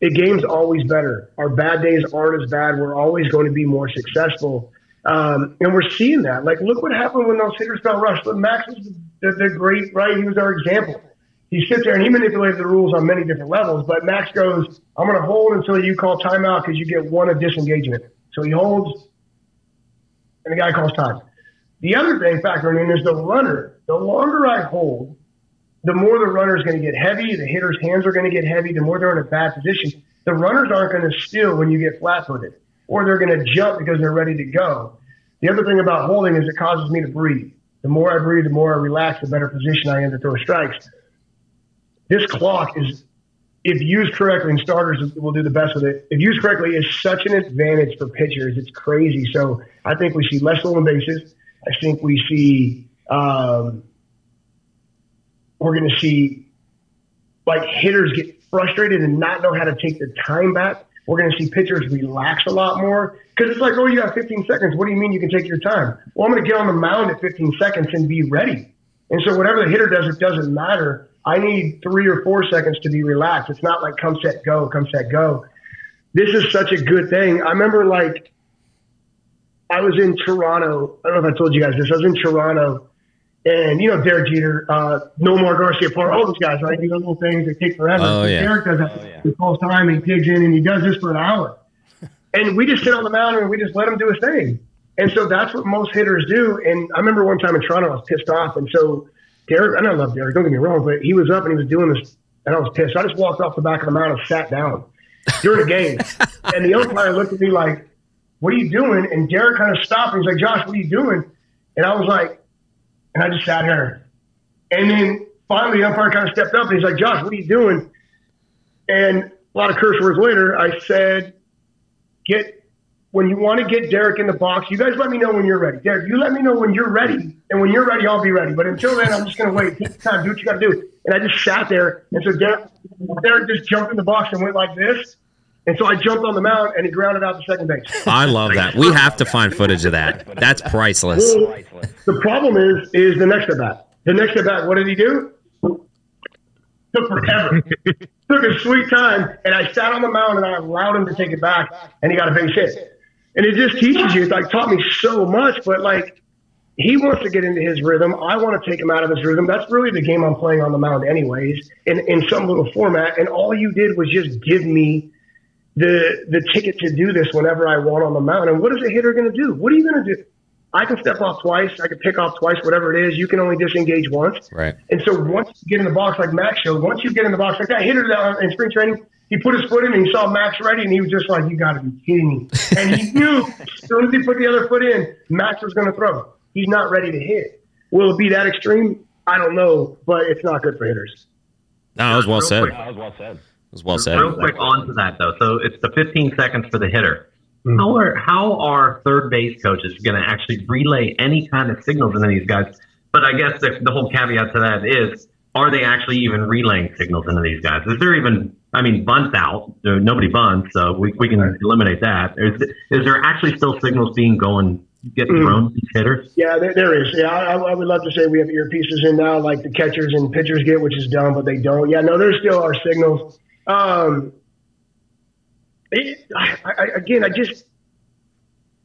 the game's always better. Our bad days aren't as bad. We're always going to be more successful. Um, and we're seeing that. Like, look what happened when those hitters got rushed. But Max was the, the great, right? He was our example he sits there and he manipulated the rules on many different levels. But Max goes, I'm going to hold until you call timeout because you get one of disengagement. So he holds, and the guy calls time. The other thing factoring in is the runner. The longer I hold, the more the runner is going to get heavy. The hitter's hands are going to get heavy. The more they're in a bad position. The runners aren't going to steal when you get flat footed, or they're going to jump because they're ready to go. The other thing about holding is it causes me to breathe. The more I breathe, the more I relax, the better position I am to throw strikes this clock is, if used correctly, and starters will do the best with it. If used correctly, is such an advantage for pitchers. It's crazy. So I think we see less stolen bases. I think we see um, we're going to see like hitters get frustrated and not know how to take the time back. We're going to see pitchers relax a lot more because it's like, oh, you got 15 seconds. What do you mean you can take your time? Well, I'm going to get on the mound at 15 seconds and be ready. And so whatever the hitter does, it doesn't matter. I need three or four seconds to be relaxed. It's not like come set go, come set go. This is such a good thing. I remember like I was in Toronto. I don't know if I told you guys this. I was in Toronto, and you know Derek Jeter, uh, Nomar Garciaparra, all those guys, right? These little things they take forever. Oh, yeah. Derek does that. He calls time, he digs in, and he does this for an hour. And we just sit on the mound and we just let him do his thing. And so that's what most hitters do. And I remember one time in Toronto, I was pissed off, and so Derek, and I love Derek, don't get me wrong, but he was up and he was doing this, and I was pissed. I just walked off the back of the mound and sat down during the game. and the umpire looked at me like, What are you doing? And Derek kind of stopped and he's like, Josh, what are you doing? And I was like, And I just sat here. And then finally, the umpire kind of stepped up and he's like, Josh, what are you doing? And a lot of curse words later, I said, get when you want to get Derek in the box, you guys let me know when you're ready. Derek, you let me know when you're ready, and when you're ready, I'll be ready. But until then, I'm just going to wait. Take time, do what you got to do. And I just sat there, and so Derek, Derek just jumped in the box and went like this. And so I jumped on the mound, and he grounded out the second base. I love that. We have to find footage of that. That's priceless. Well, the problem is, is the next at bat. The next at bat, what did he do? Took forever. Took a sweet time, and I sat on the mound and I allowed him to take it back, and he got a base hit. And it just teaches you. It's like taught me so much, but like he wants to get into his rhythm. I want to take him out of his rhythm. That's really the game I'm playing on the mound, anyways, in in some little format. And all you did was just give me the the ticket to do this whenever I want on the mound. And what is a hitter going to do? What are you going to do? I can step off twice. I can pick off twice, whatever it is. You can only disengage once. Right. And so once you get in the box, like Max showed, once you get in the box, like that hitter that in spring training, he put his foot in and he saw Max ready, and he was just like, "You got to be kidding me!" And he knew as soon as he put the other foot in, Max was going to throw. He's not ready to hit. Will it be that extreme? I don't know, but it's not good for hitters. No, that was well Real said. quick. That was well said. It was well said. Real quick on to that though. So it's the 15 seconds for the hitter. Mm-hmm. How are how are third base coaches going to actually relay any kind of signals into these guys? But I guess the, the whole caveat to that is, are they actually even relaying signals into these guys? Is there even? I mean, bunts out. Nobody bunts, so we, we can eliminate that. Is, is there actually still signals being going getting Mm. thrown to hitters? Yeah, there, there is. Yeah, I, I would love to say we have earpieces in now, like the catchers and pitchers get, which is dumb, but they don't. Yeah, no, there still are signals. Um, it, I, I, again, I just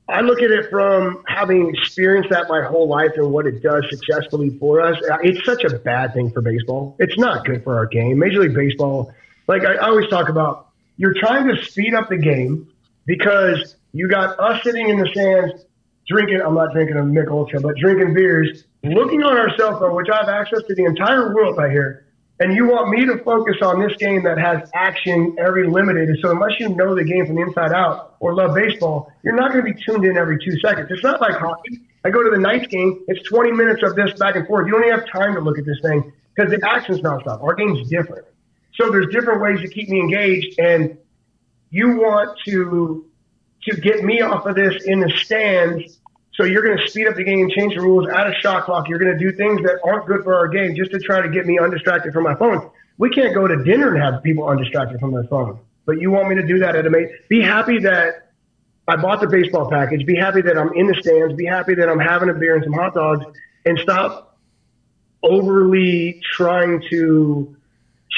I look at it from having experienced that my whole life and what it does successfully for us. Uh, It's such a bad thing for baseball. It's not good for our game. Major League Baseball, like I, always talk about, you're trying to speed up the game because you got us sitting in the stands drinking. I'm not drinking a Mich Ultra, but drinking beers, looking on our cell phone, which I have access to the entire world right here. And you want me to focus on this game that has action every limited. So unless you know the game from the inside out or love baseball, you're not going to be tuned in every two seconds. It's not like hockey. I go to the Knights game. It's 20 minutes of this back and forth. You don't even have time to look at this thing because the action's nonstop. Our game's different. So there's different ways to keep me engaged. And you want to to get me off of this in the stands. So you're going to speed up the game, change the rules, add a shot clock. You're going to do things that aren't good for our game just to try to get me undistracted from my phone. We can't go to dinner and have people undistracted from their phone. But you want me to do that at a mate. Be happy that I bought the baseball package. Be happy that I'm in the stands. Be happy that I'm having a beer and some hot dogs, and stop overly trying to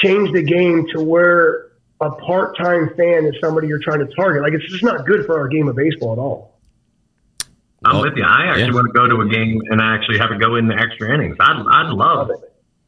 change the game to where a part-time fan is somebody you're trying to target. Like it's just not good for our game of baseball at all. I'm Well, with you. I actually yeah. want to go to a game and I actually have it go into extra innings. I'd, I'd love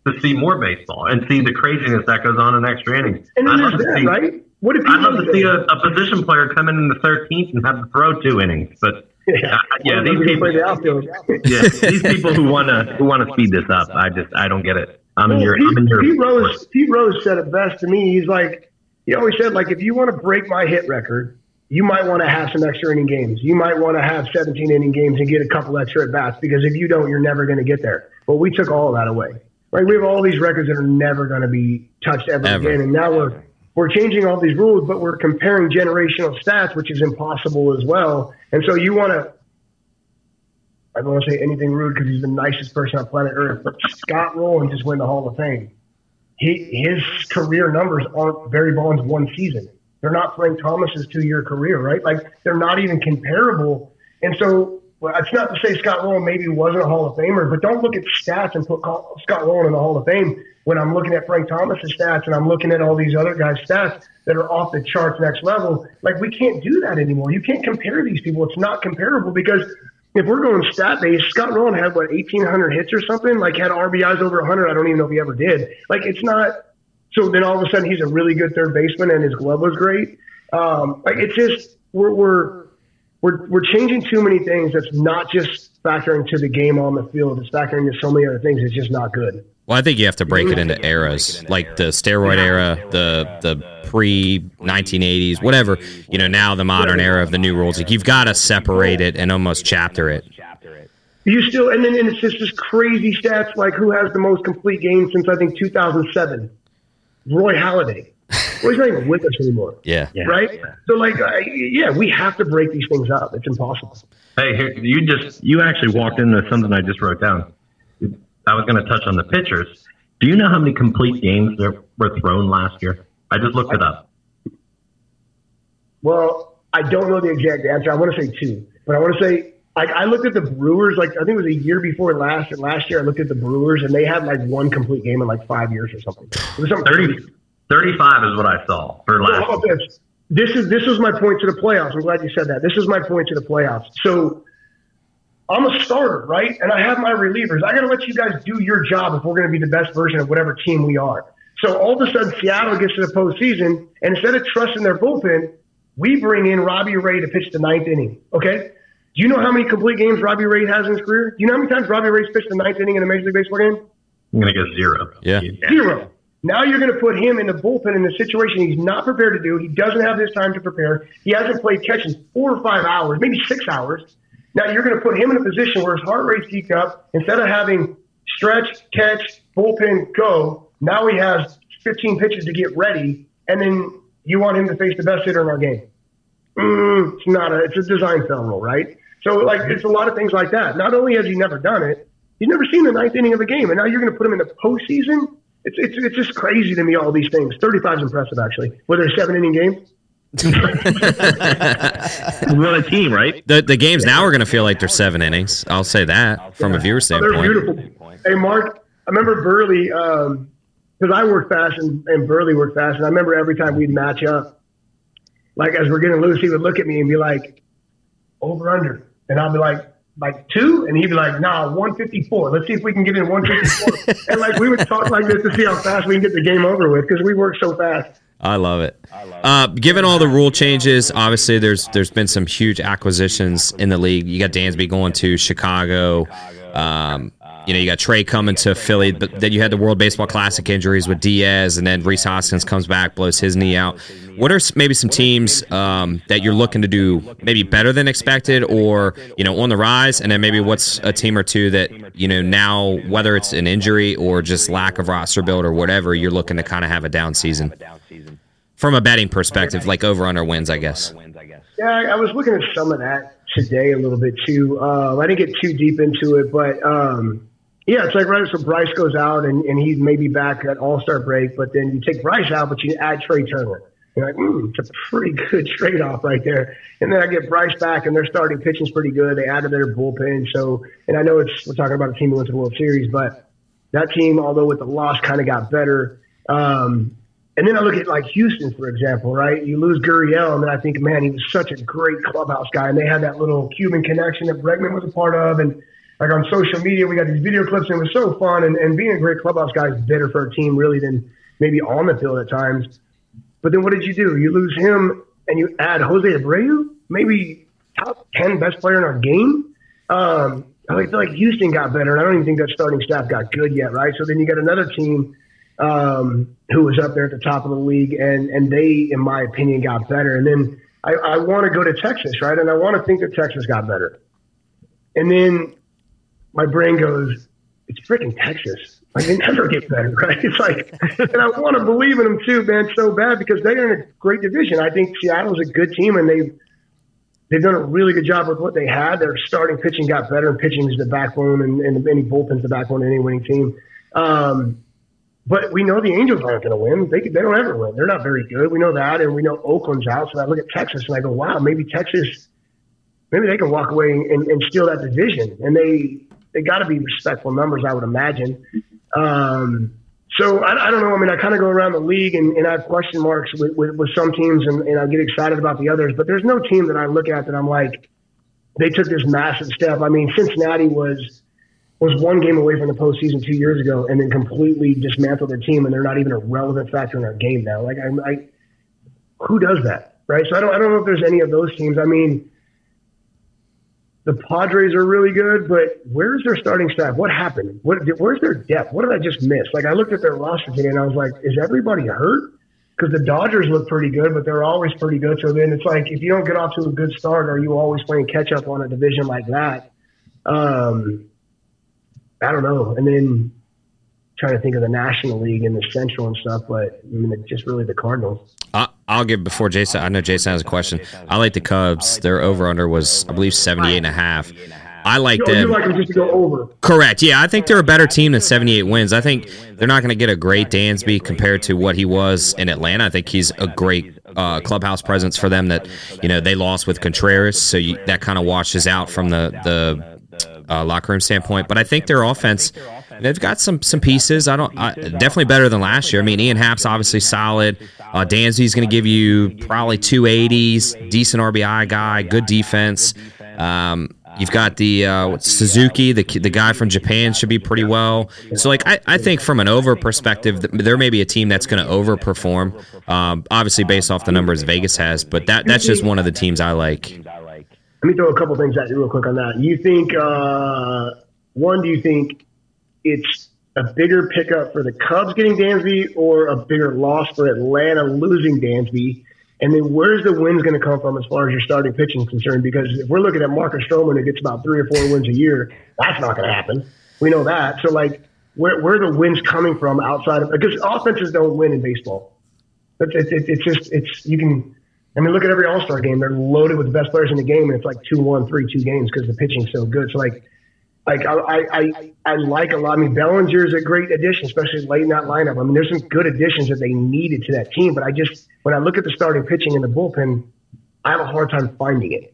to see more baseball and see the craziness that goes on in extra innings. And then I'd love there's to that, see, right? What if I'd love to see a, a position player come in in the 13th and have to throw two innings. But Yeah, uh, yeah, these love to go people, the yeah, these people who want to who want to speed this up, I just I don't get it. I'm in your Pete, I'm in your Pete Rose. Pete Rose said it best to me. He's like, he always said, like, if you want to break my hit record, you might want to have some extra inning games. You might want to have 17 inning games and get a couple extra at bats because if you don't, you're never going to get there. But we took all of that away. Right? We have all these records that are never going to be touched ever, Ever. again, and now we're we're changing all these rules, but we're comparing generational stats, which is impossible as well. And so you want to I don't want to say anything rude because he's the nicest person on planet Earth, but Scott Rolen just win the Hall of Fame. He his career numbers aren't Barry Bonds one season. They're not Frank Thomas's two year career, right? Like they're not even comparable. And so well, it's not to say Scott Rolen maybe wasn't a Hall of Famer, but don't look at stats and put Scott Rolen in the Hall of Fame when I'm looking at Frank Thomas's stats and I'm looking at all these other guys' stats that are off the charts next level. Like we can't do that anymore. You can't compare these people. It's not comparable because if we're going stat based, Scott Rowland had what 1,800 hits or something. Like had RBIs over 100. I don't even know if he ever did. Like it's not. So then all of a sudden he's a really good third baseman and his glove was great. Um, like it's just we're we're we're we're changing too many things. That's not just factoring to the game on the field. It's factoring to so many other things. It's just not good. Well, I think you have to break it into eras, like the steroid era, the the pre 1980s, whatever. You know, now the modern era of the new rules. Like you've got to separate it and almost chapter it. You still, and then and it's just this crazy stats like who has the most complete games since I think 2007. Roy Halladay. Roy's not even with us anymore. Yeah. Right? So, like, uh, yeah, we have to break these things up. It's impossible. Hey, here, you just you actually walked into something I just wrote down. I was going to touch on the pitchers. Do you know how many complete games there were thrown last year? I just looked it up. Well, I don't know the exact answer. I want to say two, but I want to say I, I looked at the Brewers. Like I think it was a year before last. And last year, I looked at the Brewers, and they had like one complete game in like five years or something. It was something 30, 35 is what I saw for last. How about this? This is this was my point to the playoffs. I'm glad you said that. This is my point to the playoffs. So I'm a starter, right? And I have my relievers. I got to let you guys do your job if we're going to be the best version of whatever team we are. So all of a sudden, Seattle gets to the postseason, and instead of trusting their bullpen, we bring in Robbie Ray to pitch the ninth inning. Okay. Do you know how many complete games Robbie Ray has in his career? Do you know how many times Robbie Ray's pitched the ninth inning in a Major League Baseball game? I'm going to guess zero. Yeah. Zero. Now you're going to put him in the bullpen in the situation he's not prepared to do. He doesn't have this time to prepare. He hasn't played catch in four or five hours, maybe six hours. Now you're going to put him in a position where his heart rate's peaked up. Instead of having stretch, catch, bullpen, go, now he has 15 pitches to get ready, and then you want him to face the best hitter in our game. Mm, it's not a, it's a design film rule, right? So like, it's a lot of things like that. Not only has he never done it, he's never seen the ninth inning of a game, and now you're going to put him in the postseason. It's, it's, it's just crazy to me, all these things. 35 is impressive, actually. Whether a seven inning game. we on a team, right? The the games now are going to feel like they're seven innings. I'll say that from a viewer Oh, standpoint. they're beautiful. Hey, Mark, I remember Buehrle, um, because I worked fast and, and Buehrle worked fast. And I remember every time we'd match up, like as we're getting loose, he would look at me and be like, over under. And I'll be like, like two? And he'd be like, nah, 154. Let's see if we can get in 154. and like we would talk like this to see how fast we can get the game over with because we work so fast. I love it. Uh, given all the rule changes, obviously there's there's been some huge acquisitions in the league. You got Dansby going to Chicago. Um, you know, you got Trea coming to Philly, but then you had the World Baseball Classic injuries with Diaz, and then Rhys Hoskins comes back, blows his knee out. What are maybe some teams um, that you're looking to do maybe better than expected, or you know, on the rise? And then maybe what's a team or two that you know now, whether it's an injury or just lack of roster build or whatever, you're looking to kind of have a down season from a betting perspective, like over under wins, I guess. Yeah, I, was looking at some of that today a little bit too. Uh, I didn't get too deep into it, but um, yeah, it's like right. So Bryce goes out and, and he's maybe back at All Star break, but then you take Bryce out, but you add Trea Turner. You're like, mm, it's a pretty good trade off right there. And then I get Bryce back, and their starting pitching's pretty good. They added their bullpen, so and I know it's we're talking about a team that went to the World Series, but that team, although with the loss, kind of got better. Um, and then I look at like Houston, for example, right? You lose Gurriel, and then I think, man, he was such a great clubhouse guy, and they had that little Cuban connection that Bregman was a part of, and like on social media, we got these video clips, and it was so fun. And, and being a great clubhouse guy is better for a team really than maybe on the field at times. But then what did you do? You lose him, and you add Jose Abreu, maybe top ten best player in our game. Um, I feel like Houston got better, and I don't even think that starting staff got good yet, right? So then you got another team um, who was up there at the top of the league, and and they, in my opinion, got better. And then I, I want to go to Texas, right? And I want to think that Texas got better. And then my brain goes, it's freaking Texas. Like they never get better, right? It's like, and I want to believe in them too, man, so bad because they're in a great division. I think Seattle's a good team, and they've they've done a really good job with what they had. Their starting pitching got better, and pitching is the backbone, and, and any bullpen's the backbone of any winning team. Um, but we know the Angels aren't going to win. They they don't ever win. They're not very good. We know that, and we know Oakland's out. So I look at Texas and I go, wow, maybe Texas, maybe they can walk away and, and steal that division. And they they got to be respectful numbers, I would imagine. Um, so I, I don't know. I mean, I kind of go around the league and, and I have question marks with, with, with some teams, and, and I get excited about the others. But there's no team that I look at that I'm like, they took this massive step. I mean, Cincinnati was was one game away from the postseason two years ago, and then completely dismantled their team, and they're not even a relevant factor in our game now. Like, I, I who does that, right? So I don't, I don't know if there's any of those teams. I mean, the Padres are really good, but where's their starting staff? What happened? What, where's their depth? What did I just miss? Like, I looked at their roster today, and I was like, is everybody hurt? Because the Dodgers look pretty good, but they're always pretty good. So then it's like, if you don't get off to a good start, are you always playing catch up on a division like that? Um, I don't know. And then trying to think of the National League and the Central and stuff, but I mean, it's just really the Cardinals. I, I'll give before Jason. I know Jason has a question. I like the Cubs. Their over under was, I believe, 78 and a half. I like you them. like them just to go over? Correct. Yeah, I think they're a better team than 78 wins. I think they're not going to get a great Dansby compared to what he was in Atlanta. I think he's a great uh, clubhouse presence for them. That you know they lost with Contreras, so you, that kind of washes out from the the uh, locker room standpoint. But I think their offense. They've got some some pieces. I don't I, definitely better than last year. I mean, Ian Happ's obviously solid. Uh, Dansby's going to give you probably two eighties, decent RBI guy, good defense. Um, You've got the uh, Suzuki, the the guy from Japan should be pretty well. So like I, I think from an over perspective, there may be a team that's going to overperform. Um, obviously based off the numbers Vegas has, but that that's just one of the teams I like. Let me throw a couple things at you real quick on that. You think uh, one? Do you think it's a bigger pickup for the Cubs getting Dansby, or a bigger loss for Atlanta losing Dansby? And then where's the wins going to come from as far as your starting pitching is concerned? Because if we're looking at Marcus Stroman who gets about three or four wins a year, that's not going to happen. We know that. So like, where where are the wins coming from outside of because offenses don't win in baseball. It's it's, it's, it's just it's you can. I mean, look at every All Star game; they're loaded with the best players in the game, and it's like two one, three two games because the pitching's so good. So like, like I, I I I like a lot. I mean, Bellinger's a great addition, especially late in that lineup. I mean, there's some good additions that they needed to that team, but I just when I look at the starting pitching in the bullpen, I have a hard time finding it.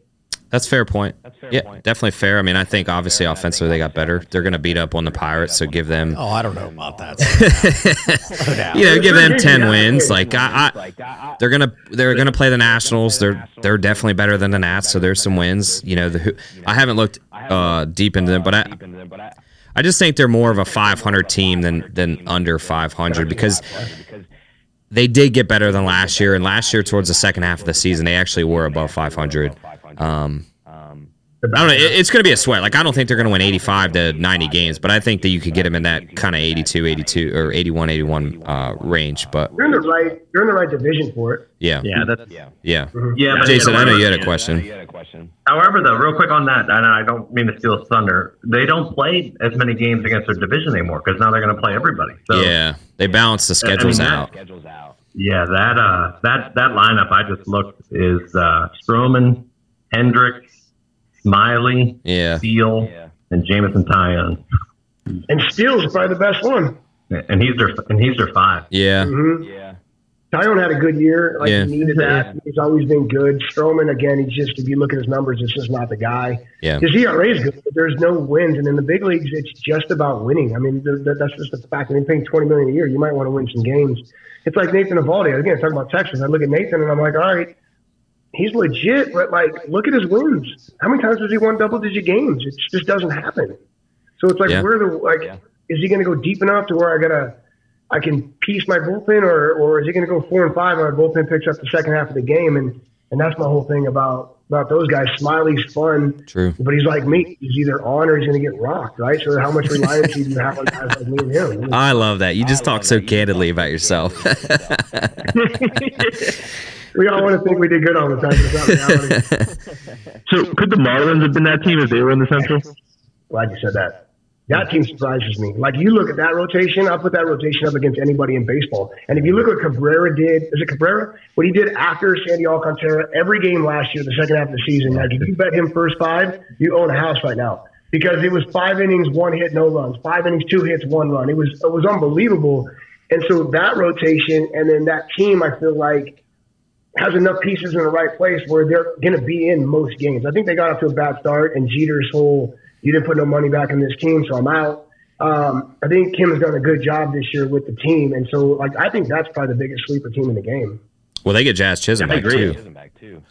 That's fair point. yeah, definitely fair. I mean, I think obviously offensively they got better. They're going to beat up on the Pirates, so give them Oh, I don't know about that. you know, give them ten wins. Like I, I, they're gonna they're gonna play the Nationals. They're they're definitely better than the Nats. So there's some wins. You know, the, I haven't looked uh, deep into them, but I I just think they're more of a 500 team than than under 500 because they did get better than last year. And last year, towards the second half of the season, they actually were above 500. Um, I don't know. It, it's going to be a sweat. Like I don't think they're going to win 85 to 90 games, but I think that you could get them in that kind of 82, 82 or 81, 81 uh, range. But You're in the right you're in the right division for it. yeah, Yeah, that's yeah. Yeah, but- Jason, I know you had a question. However, though, real quick on that, and I don't mean to steal thunder, they don't play as many games against their division anymore because now they're going to play everybody. So Yeah, they balance the schedules that- out. Yeah, that uh, that that lineup I just looked is uh, Stroman, Hendricks, Smyly, Yeah. Steele, and Jameson Taillon, And Steele's probably the best one. and he's their and he's their five. Yeah, Mm-hmm. Taillon had a good year. Like Yeah. he needed that. He's always been good. Stroman again, he's just if you look at his numbers, it's just not the guy. yeah, His ERA is good, but there's no wins. And in the big leagues, it's just about winning. I mean, th- th- that's just the fact. I mean, paying twenty million a year, you might want to win some games. It's like Nathan Eovaldi. Again, talking about Texas. I look at Nathan and I'm like, all right, he's legit, but like, look at his wins. How many times has he won double-digit games? It just doesn't happen. So it's like, Yeah. where the like, is he going to go deep enough to where I gotta, I can piece my bullpen, or or is he going to go four and five, and my bullpen picks up the second half of the game? And and that's my whole thing about about those guys. Smyly's fun. true. But he's like me. He's either on or he's going to get rocked, right? So how much reliance do you have on guys like me and him? I love that. You just talk so candidly about yourself. we all want to think we did good all the time. But it's not reality. so. Could the Marlins have been that team if they were in the Central? Glad you said that. That team surprises me. Like you look at that rotation, I'll put that rotation up against anybody in baseball. And if you look at what Cabrera did, is it Cabrera? What he did after Sandy Alcantara, every game last year, the second half of the season, like if you bet him first five, you own a house right now. Because it was five innings, one hit, no runs. Five innings, two hits, one run. It was it was unbelievable. And so that rotation and then that team, I feel like has enough pieces in the right place where they're going to be in most games. I think they got off to a bad start, and Jeter's whole "you didn't put no money back in this team, so I'm out." Um, I think Kim has done a good job this year with the team, and so like I think that's probably the biggest sleeper team in the game. well, they get Jazz Chisholm I back agree. too.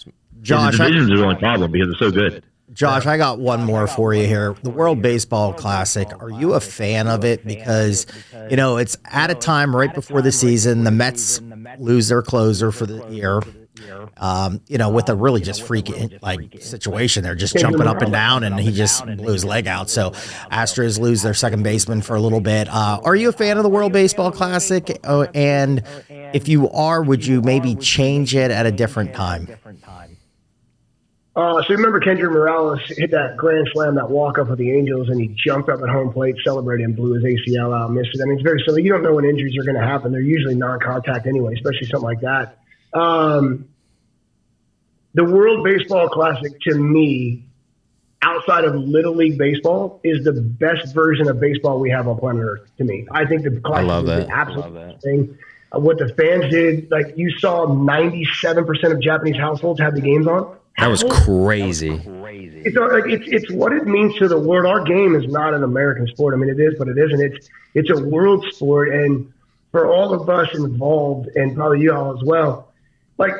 Josh, the I, division's the only problem because it's so good. Josh, I got one more for you here. The World Baseball Classic. Are you a fan of it? Because, you know, it's at a time right before the season. The Mets lose their closer for the year. Um, you know, with a really just freaky like situation, they're just jumping up and down, and he just blew his leg out. So, Astros lose their second baseman for a little bit. Uh, are you a fan of the World Baseball Classic? Oh, and if you are, would you maybe change it at a different time? Uh, so remember Kendrys Morales hit that grand slam, that walk up with the Angels, and he jumped up at home plate, celebrated, and blew his ACL out, missed it. I mean, it's very silly. You don't know when injuries are going to happen. They're usually non-contact anyway, especially something like that. Um, the World Baseball Classic, to me, outside of Little League baseball, is the best version of baseball we have on planet Earth. To me, I think the classic I love is that. the absolute best thing. Uh, what the fans did, like you saw, ninety-seven percent of Japanese households had the games on. That was crazy. It's uh, like it's it's what it means to the world. Our game is not an American sport. I mean, it is, but it isn't. It's it's a world sport, and for all of us involved, and probably you all as well, like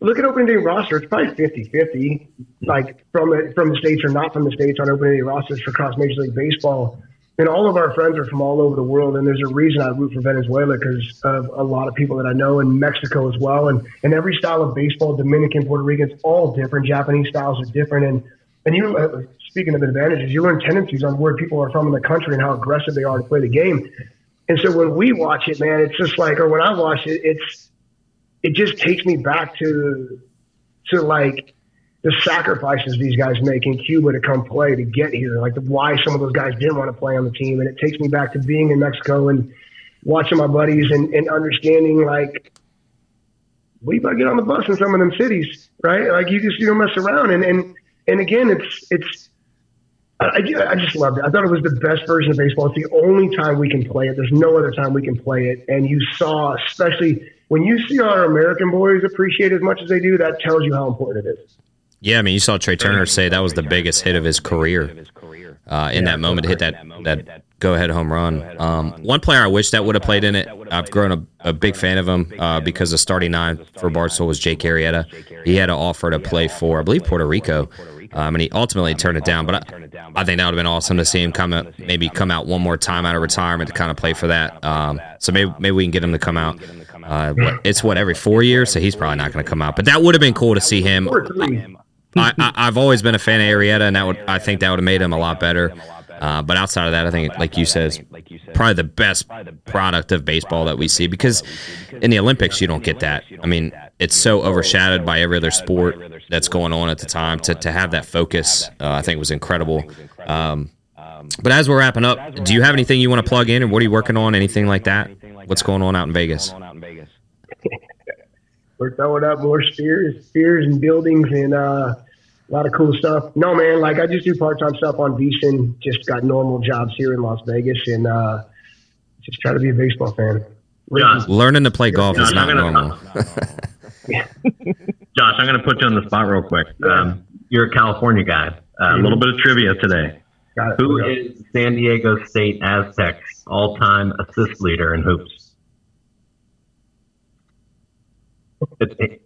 look at opening day roster. It's probably 50-50, like from from the states or not from the states on opening day rosters for cross Major League Baseball. And all of our friends are from all over the world, and there's a reason I root for Venezuela because of a lot of people that I know in Mexico as well. And and every style of baseball, Dominican, Puerto Rican, it's all different. Japanese styles are different, and and you uh, speaking of advantages, you learn tendencies on where people are from in the country and how aggressive they are to play the game. And so when we watch it, man, it's just like, or when I watch it, it's it just takes me back to to like the sacrifices these guys make in Cuba to come play to get here, like the, why some of those guys didn't want to play on the team, and it takes me back to being in Mexico and watching my buddies and, and understanding like we better get on the bus in some of them cities, right? Like you just you don't mess around, and and and again, it's it's. I I just loved it. I thought it was the best version of baseball. It's the only time we can play it. There's no other time we can play it. And you saw, especially when you see our American boys appreciate as much as they do, that tells you how important it is. Yeah, I mean, you saw Trea Turner say that was the biggest hit of his career. Uh, in that moment, to hit that that go ahead home run. Um, one player I wish that would have played in it. I've grown a, a big fan of him uh, because the starting nine for Barstool was Jake Arrieta. He had an offer to play for, I believe, Puerto Rico. Um, and he ultimately turned it down, but I, I think that would have been awesome to see him come out, maybe come out one more time out of retirement to kind of play for that. Um, so maybe maybe we can get him to come out. Uh, it's what every four years, so he's probably not going to come out. But that would have been cool to see him. I, I, I've always been a fan of Arrieta, and that would I think that would have made him a lot better. Uh, but outside of that, I think, like you said, probably the best product of baseball that we see because in the Olympics you don't get that. I mean, it's so overshadowed by every other sport that's going on at the time. To to have that focus, uh, I think was incredible. Um, but as we're wrapping up, do you have anything you want to plug in, or what are you working on? Anything like that? What's going on out in Vegas? We're throwing up more spheres, spheres and buildings and uh, a lot of cool stuff. No, man, like I just do part time stuff on VSiN. Just got normal jobs here in Las Vegas and uh, just try to be a baseball fan. Josh, Learning to play golf is Josh, not I'm gonna- normal. Josh, I'm going to put you on the spot real quick. Um, you're a California guy. Uh, A little bit of trivia today. Who is San Diego State Aztecs all-time assist leader in hoops? It,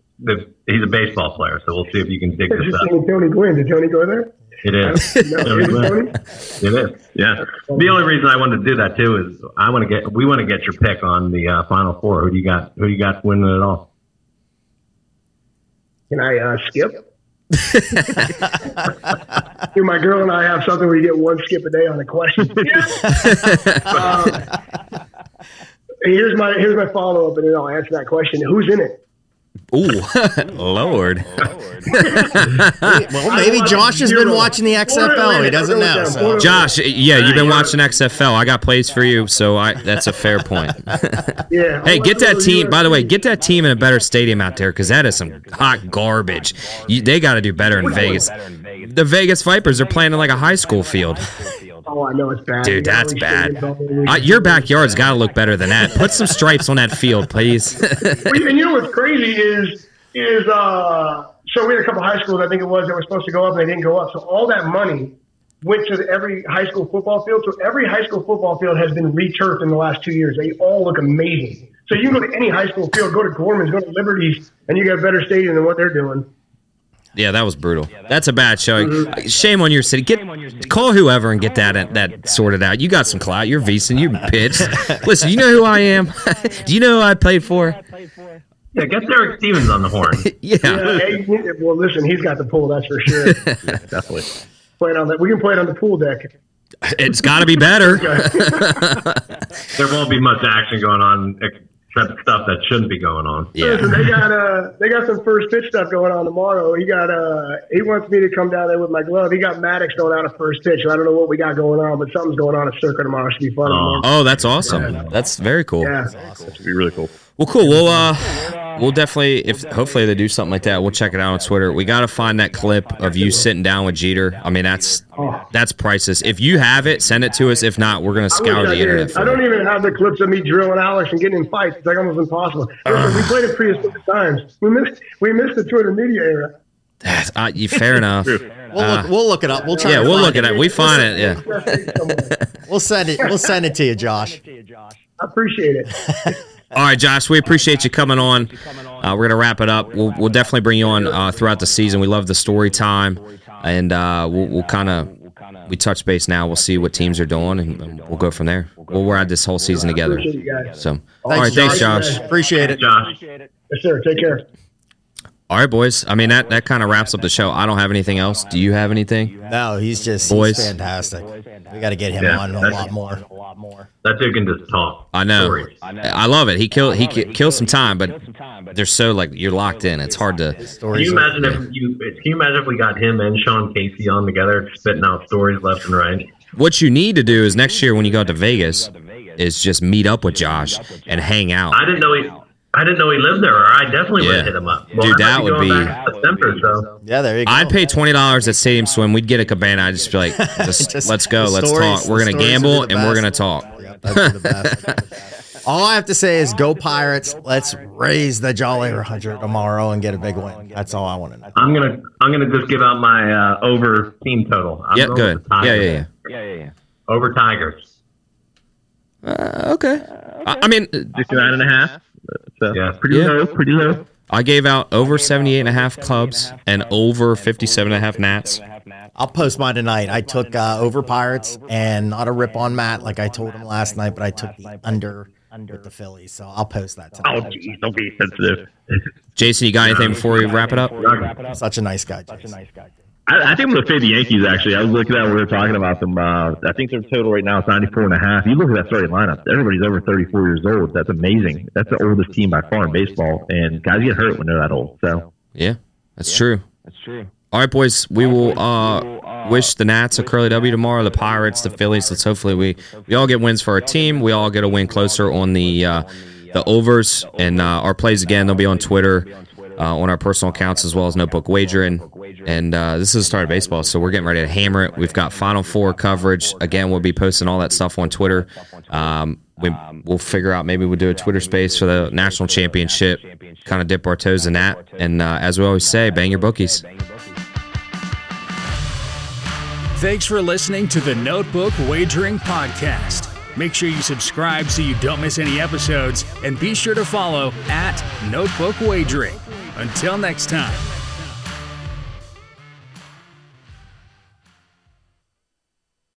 he's a baseball player, so we'll see if you can dig this up. Tony Gwynn. Did Tony go there? It is. No, is it Tony? It is. Yeah. The only reason I wanted to do that too is I want to get we want to get your pick on the uh, Final Four. Who do you got? Who do you got winning it all? Can I uh, skip? Here, my girl and I have something where you get one skip a day on a question. um, here's my here's my follow up, and then I'll answer that question. Who's in it? Ooh, Lord. Well, maybe Josh has been watching the XFL. He doesn't know. So. Josh, yeah, you've been watching XFL. I got plays for you, so I that's a fair point. Yeah. Hey, get that team. By the way, get that team in a better stadium out there because that is some hot garbage. You, they got to do better in Vegas. The Vegas Vipers are playing in like a high school field. Oh, I know it's bad. Dude, You that's all these bad. stadiums all over the Uh, your backyard's got to look better than that. Put some stripes on that field, please. Well, and you know what's crazy is is uh so we had a couple high schools I think it was that were supposed to go up and they didn't go up. So all that money went to every high school football field. So every high school football field has been returfed in the last two years. They all look amazing. So you can go to any high school field, go to Gorman's, go to Liberties, and you got a better stadium than what they're doing. Yeah, that was brutal. That's a bad showing. Uh, shame on your city. Get call whoever and get that that sorted out. You got some clout. You're VSiN. You pitched. Listen, you know who I am. Do you know who I played for? Yeah, get Derek Stevens on the horn. Yeah. Yeah, well, listen, he's got the pool, that's for sure. Definitely. play it on that. We can play it on the pool deck. It's got to be better. There won't be much action going on. That's stuff that shouldn't be going on. Listen, they got uh, they got some first pitch stuff going on tomorrow. He got uh, he wants me to come down there with my glove. He got Maddux going out of first pitch. I don't know what we got going on, but something's going on at Circa tomorrow. Should be fun. Oh, that's awesome. That's very cool. Yeah. It'd be really cool. Well, cool. We'll uh, we'll definitely if hopefully they do something like that, we'll check it out on Twitter. We got to find that clip of you sitting down with Jeter. I mean, that's that's priceless. If you have it, send it to us. If not, we're gonna scour the internet. did. I don't it. even have the clips of me drilling Alex and getting in fights. It's like almost impossible. Listen, we played it prehistoric times. We missed we missed the Twitter media era. Uh, you, fair enough. We'll look, we'll look it up. We'll try. Yeah, to we'll find look at it. We find it. Yeah. We'll send it. We'll send it to you, Josh. I appreciate it. All right, Josh, we appreciate you coming on. Uh, we're gonna wrap it up. We'll, we'll definitely bring you on uh, throughout the season. We love the story time, and uh, we'll, we'll kind of we touch base now. We'll see what teams are doing, and, and we'll go from there. We'll ride this whole season together. Appreciate you guys. So, all right, thanks, Josh. Appreciate it. Josh. Yes, sir. Take care. All right, boys. I mean that that kind of wraps up the show. I don't have anything else. Do you have anything? No, he's just Boys. he's fantastic. We got to get him Yeah, on a that's- lot more. That dude can just talk. I know. Stories. I love it. He killed he ki- kills some time, but they're so like you're locked in. It's hard to. Can you imagine if you can you imagine if we got him and Sean Casey on together, spitting out stories left and right? What you need to do is next year when you go out to Vegas, is just meet up with Josh and hang out. I didn't know he. I didn't know he lived there, or I definitely would Yeah. have hit him up. Dude, I might that would going be- back so Yeah, there you go. I'd pay twenty dollars at Stadium Swim. We'd get a cabana. I'd just be like, just, Just let's go, let's stories- talk. We're gonna gamble and we're gonna talk. Yeah, that'd be the best. All I have to say is go Pirates. Let's raise the Jolly 100 tomorrow and get a big win. That's all I want to know. I'm gonna I'm gonna just give out my uh, over team total. I'm Yeah, good. with the Yeah, Tigers. yeah, yeah. Over Tigers. Uh, okay. I, I mean, 69 and a half. So Yeah. pretty Yeah. low, pretty low. I gave out over 78 and a half Cubs and over 57 and a half Nats. I'll post mine tonight. I took uh, over Pirates and not a rip on Matt like I told him last night, but I took the under with the Phillies. So I'll post that tonight. Oh, tonight. geez, don't be sensitive. Jason, you got anything before we wrap it up? Such a nice guy, Jason. Such a nice guy. Jason. I, I think I'm going to fade the Yankees, actually. I was looking at when we were talking about them. Uh, I think their total right now is 94 and a half. You look at that starting lineup, everybody's over 34 years old. That's amazing. That's the oldest team by far in baseball. And guys get hurt when they're that old. So Yeah, that's true. That's true. All right, boys. We will uh, wish the Nats a curly W tomorrow. The Pirates, the Phillies. Let's hopefully we we all get wins for our team. We all get a win closer on the uh, the overs and uh, our plays again. They'll be on Twitter, uh, on our personal accounts as well as Notebook Wagering. And uh, this is the start of baseball, so we're getting ready to hammer it. We've got Final Four coverage. Again, we'll be posting all that stuff on Twitter. Um, we, we'll figure out maybe we'll do a Twitter space for the national championship, kind of dip our toes in that. And uh, as we always say, bang your bookies. Thanks for listening to the Notebook Wagering Podcast. Make sure you subscribe so you don't miss any episodes, and be sure to follow at Notebook Wagering. Until next time.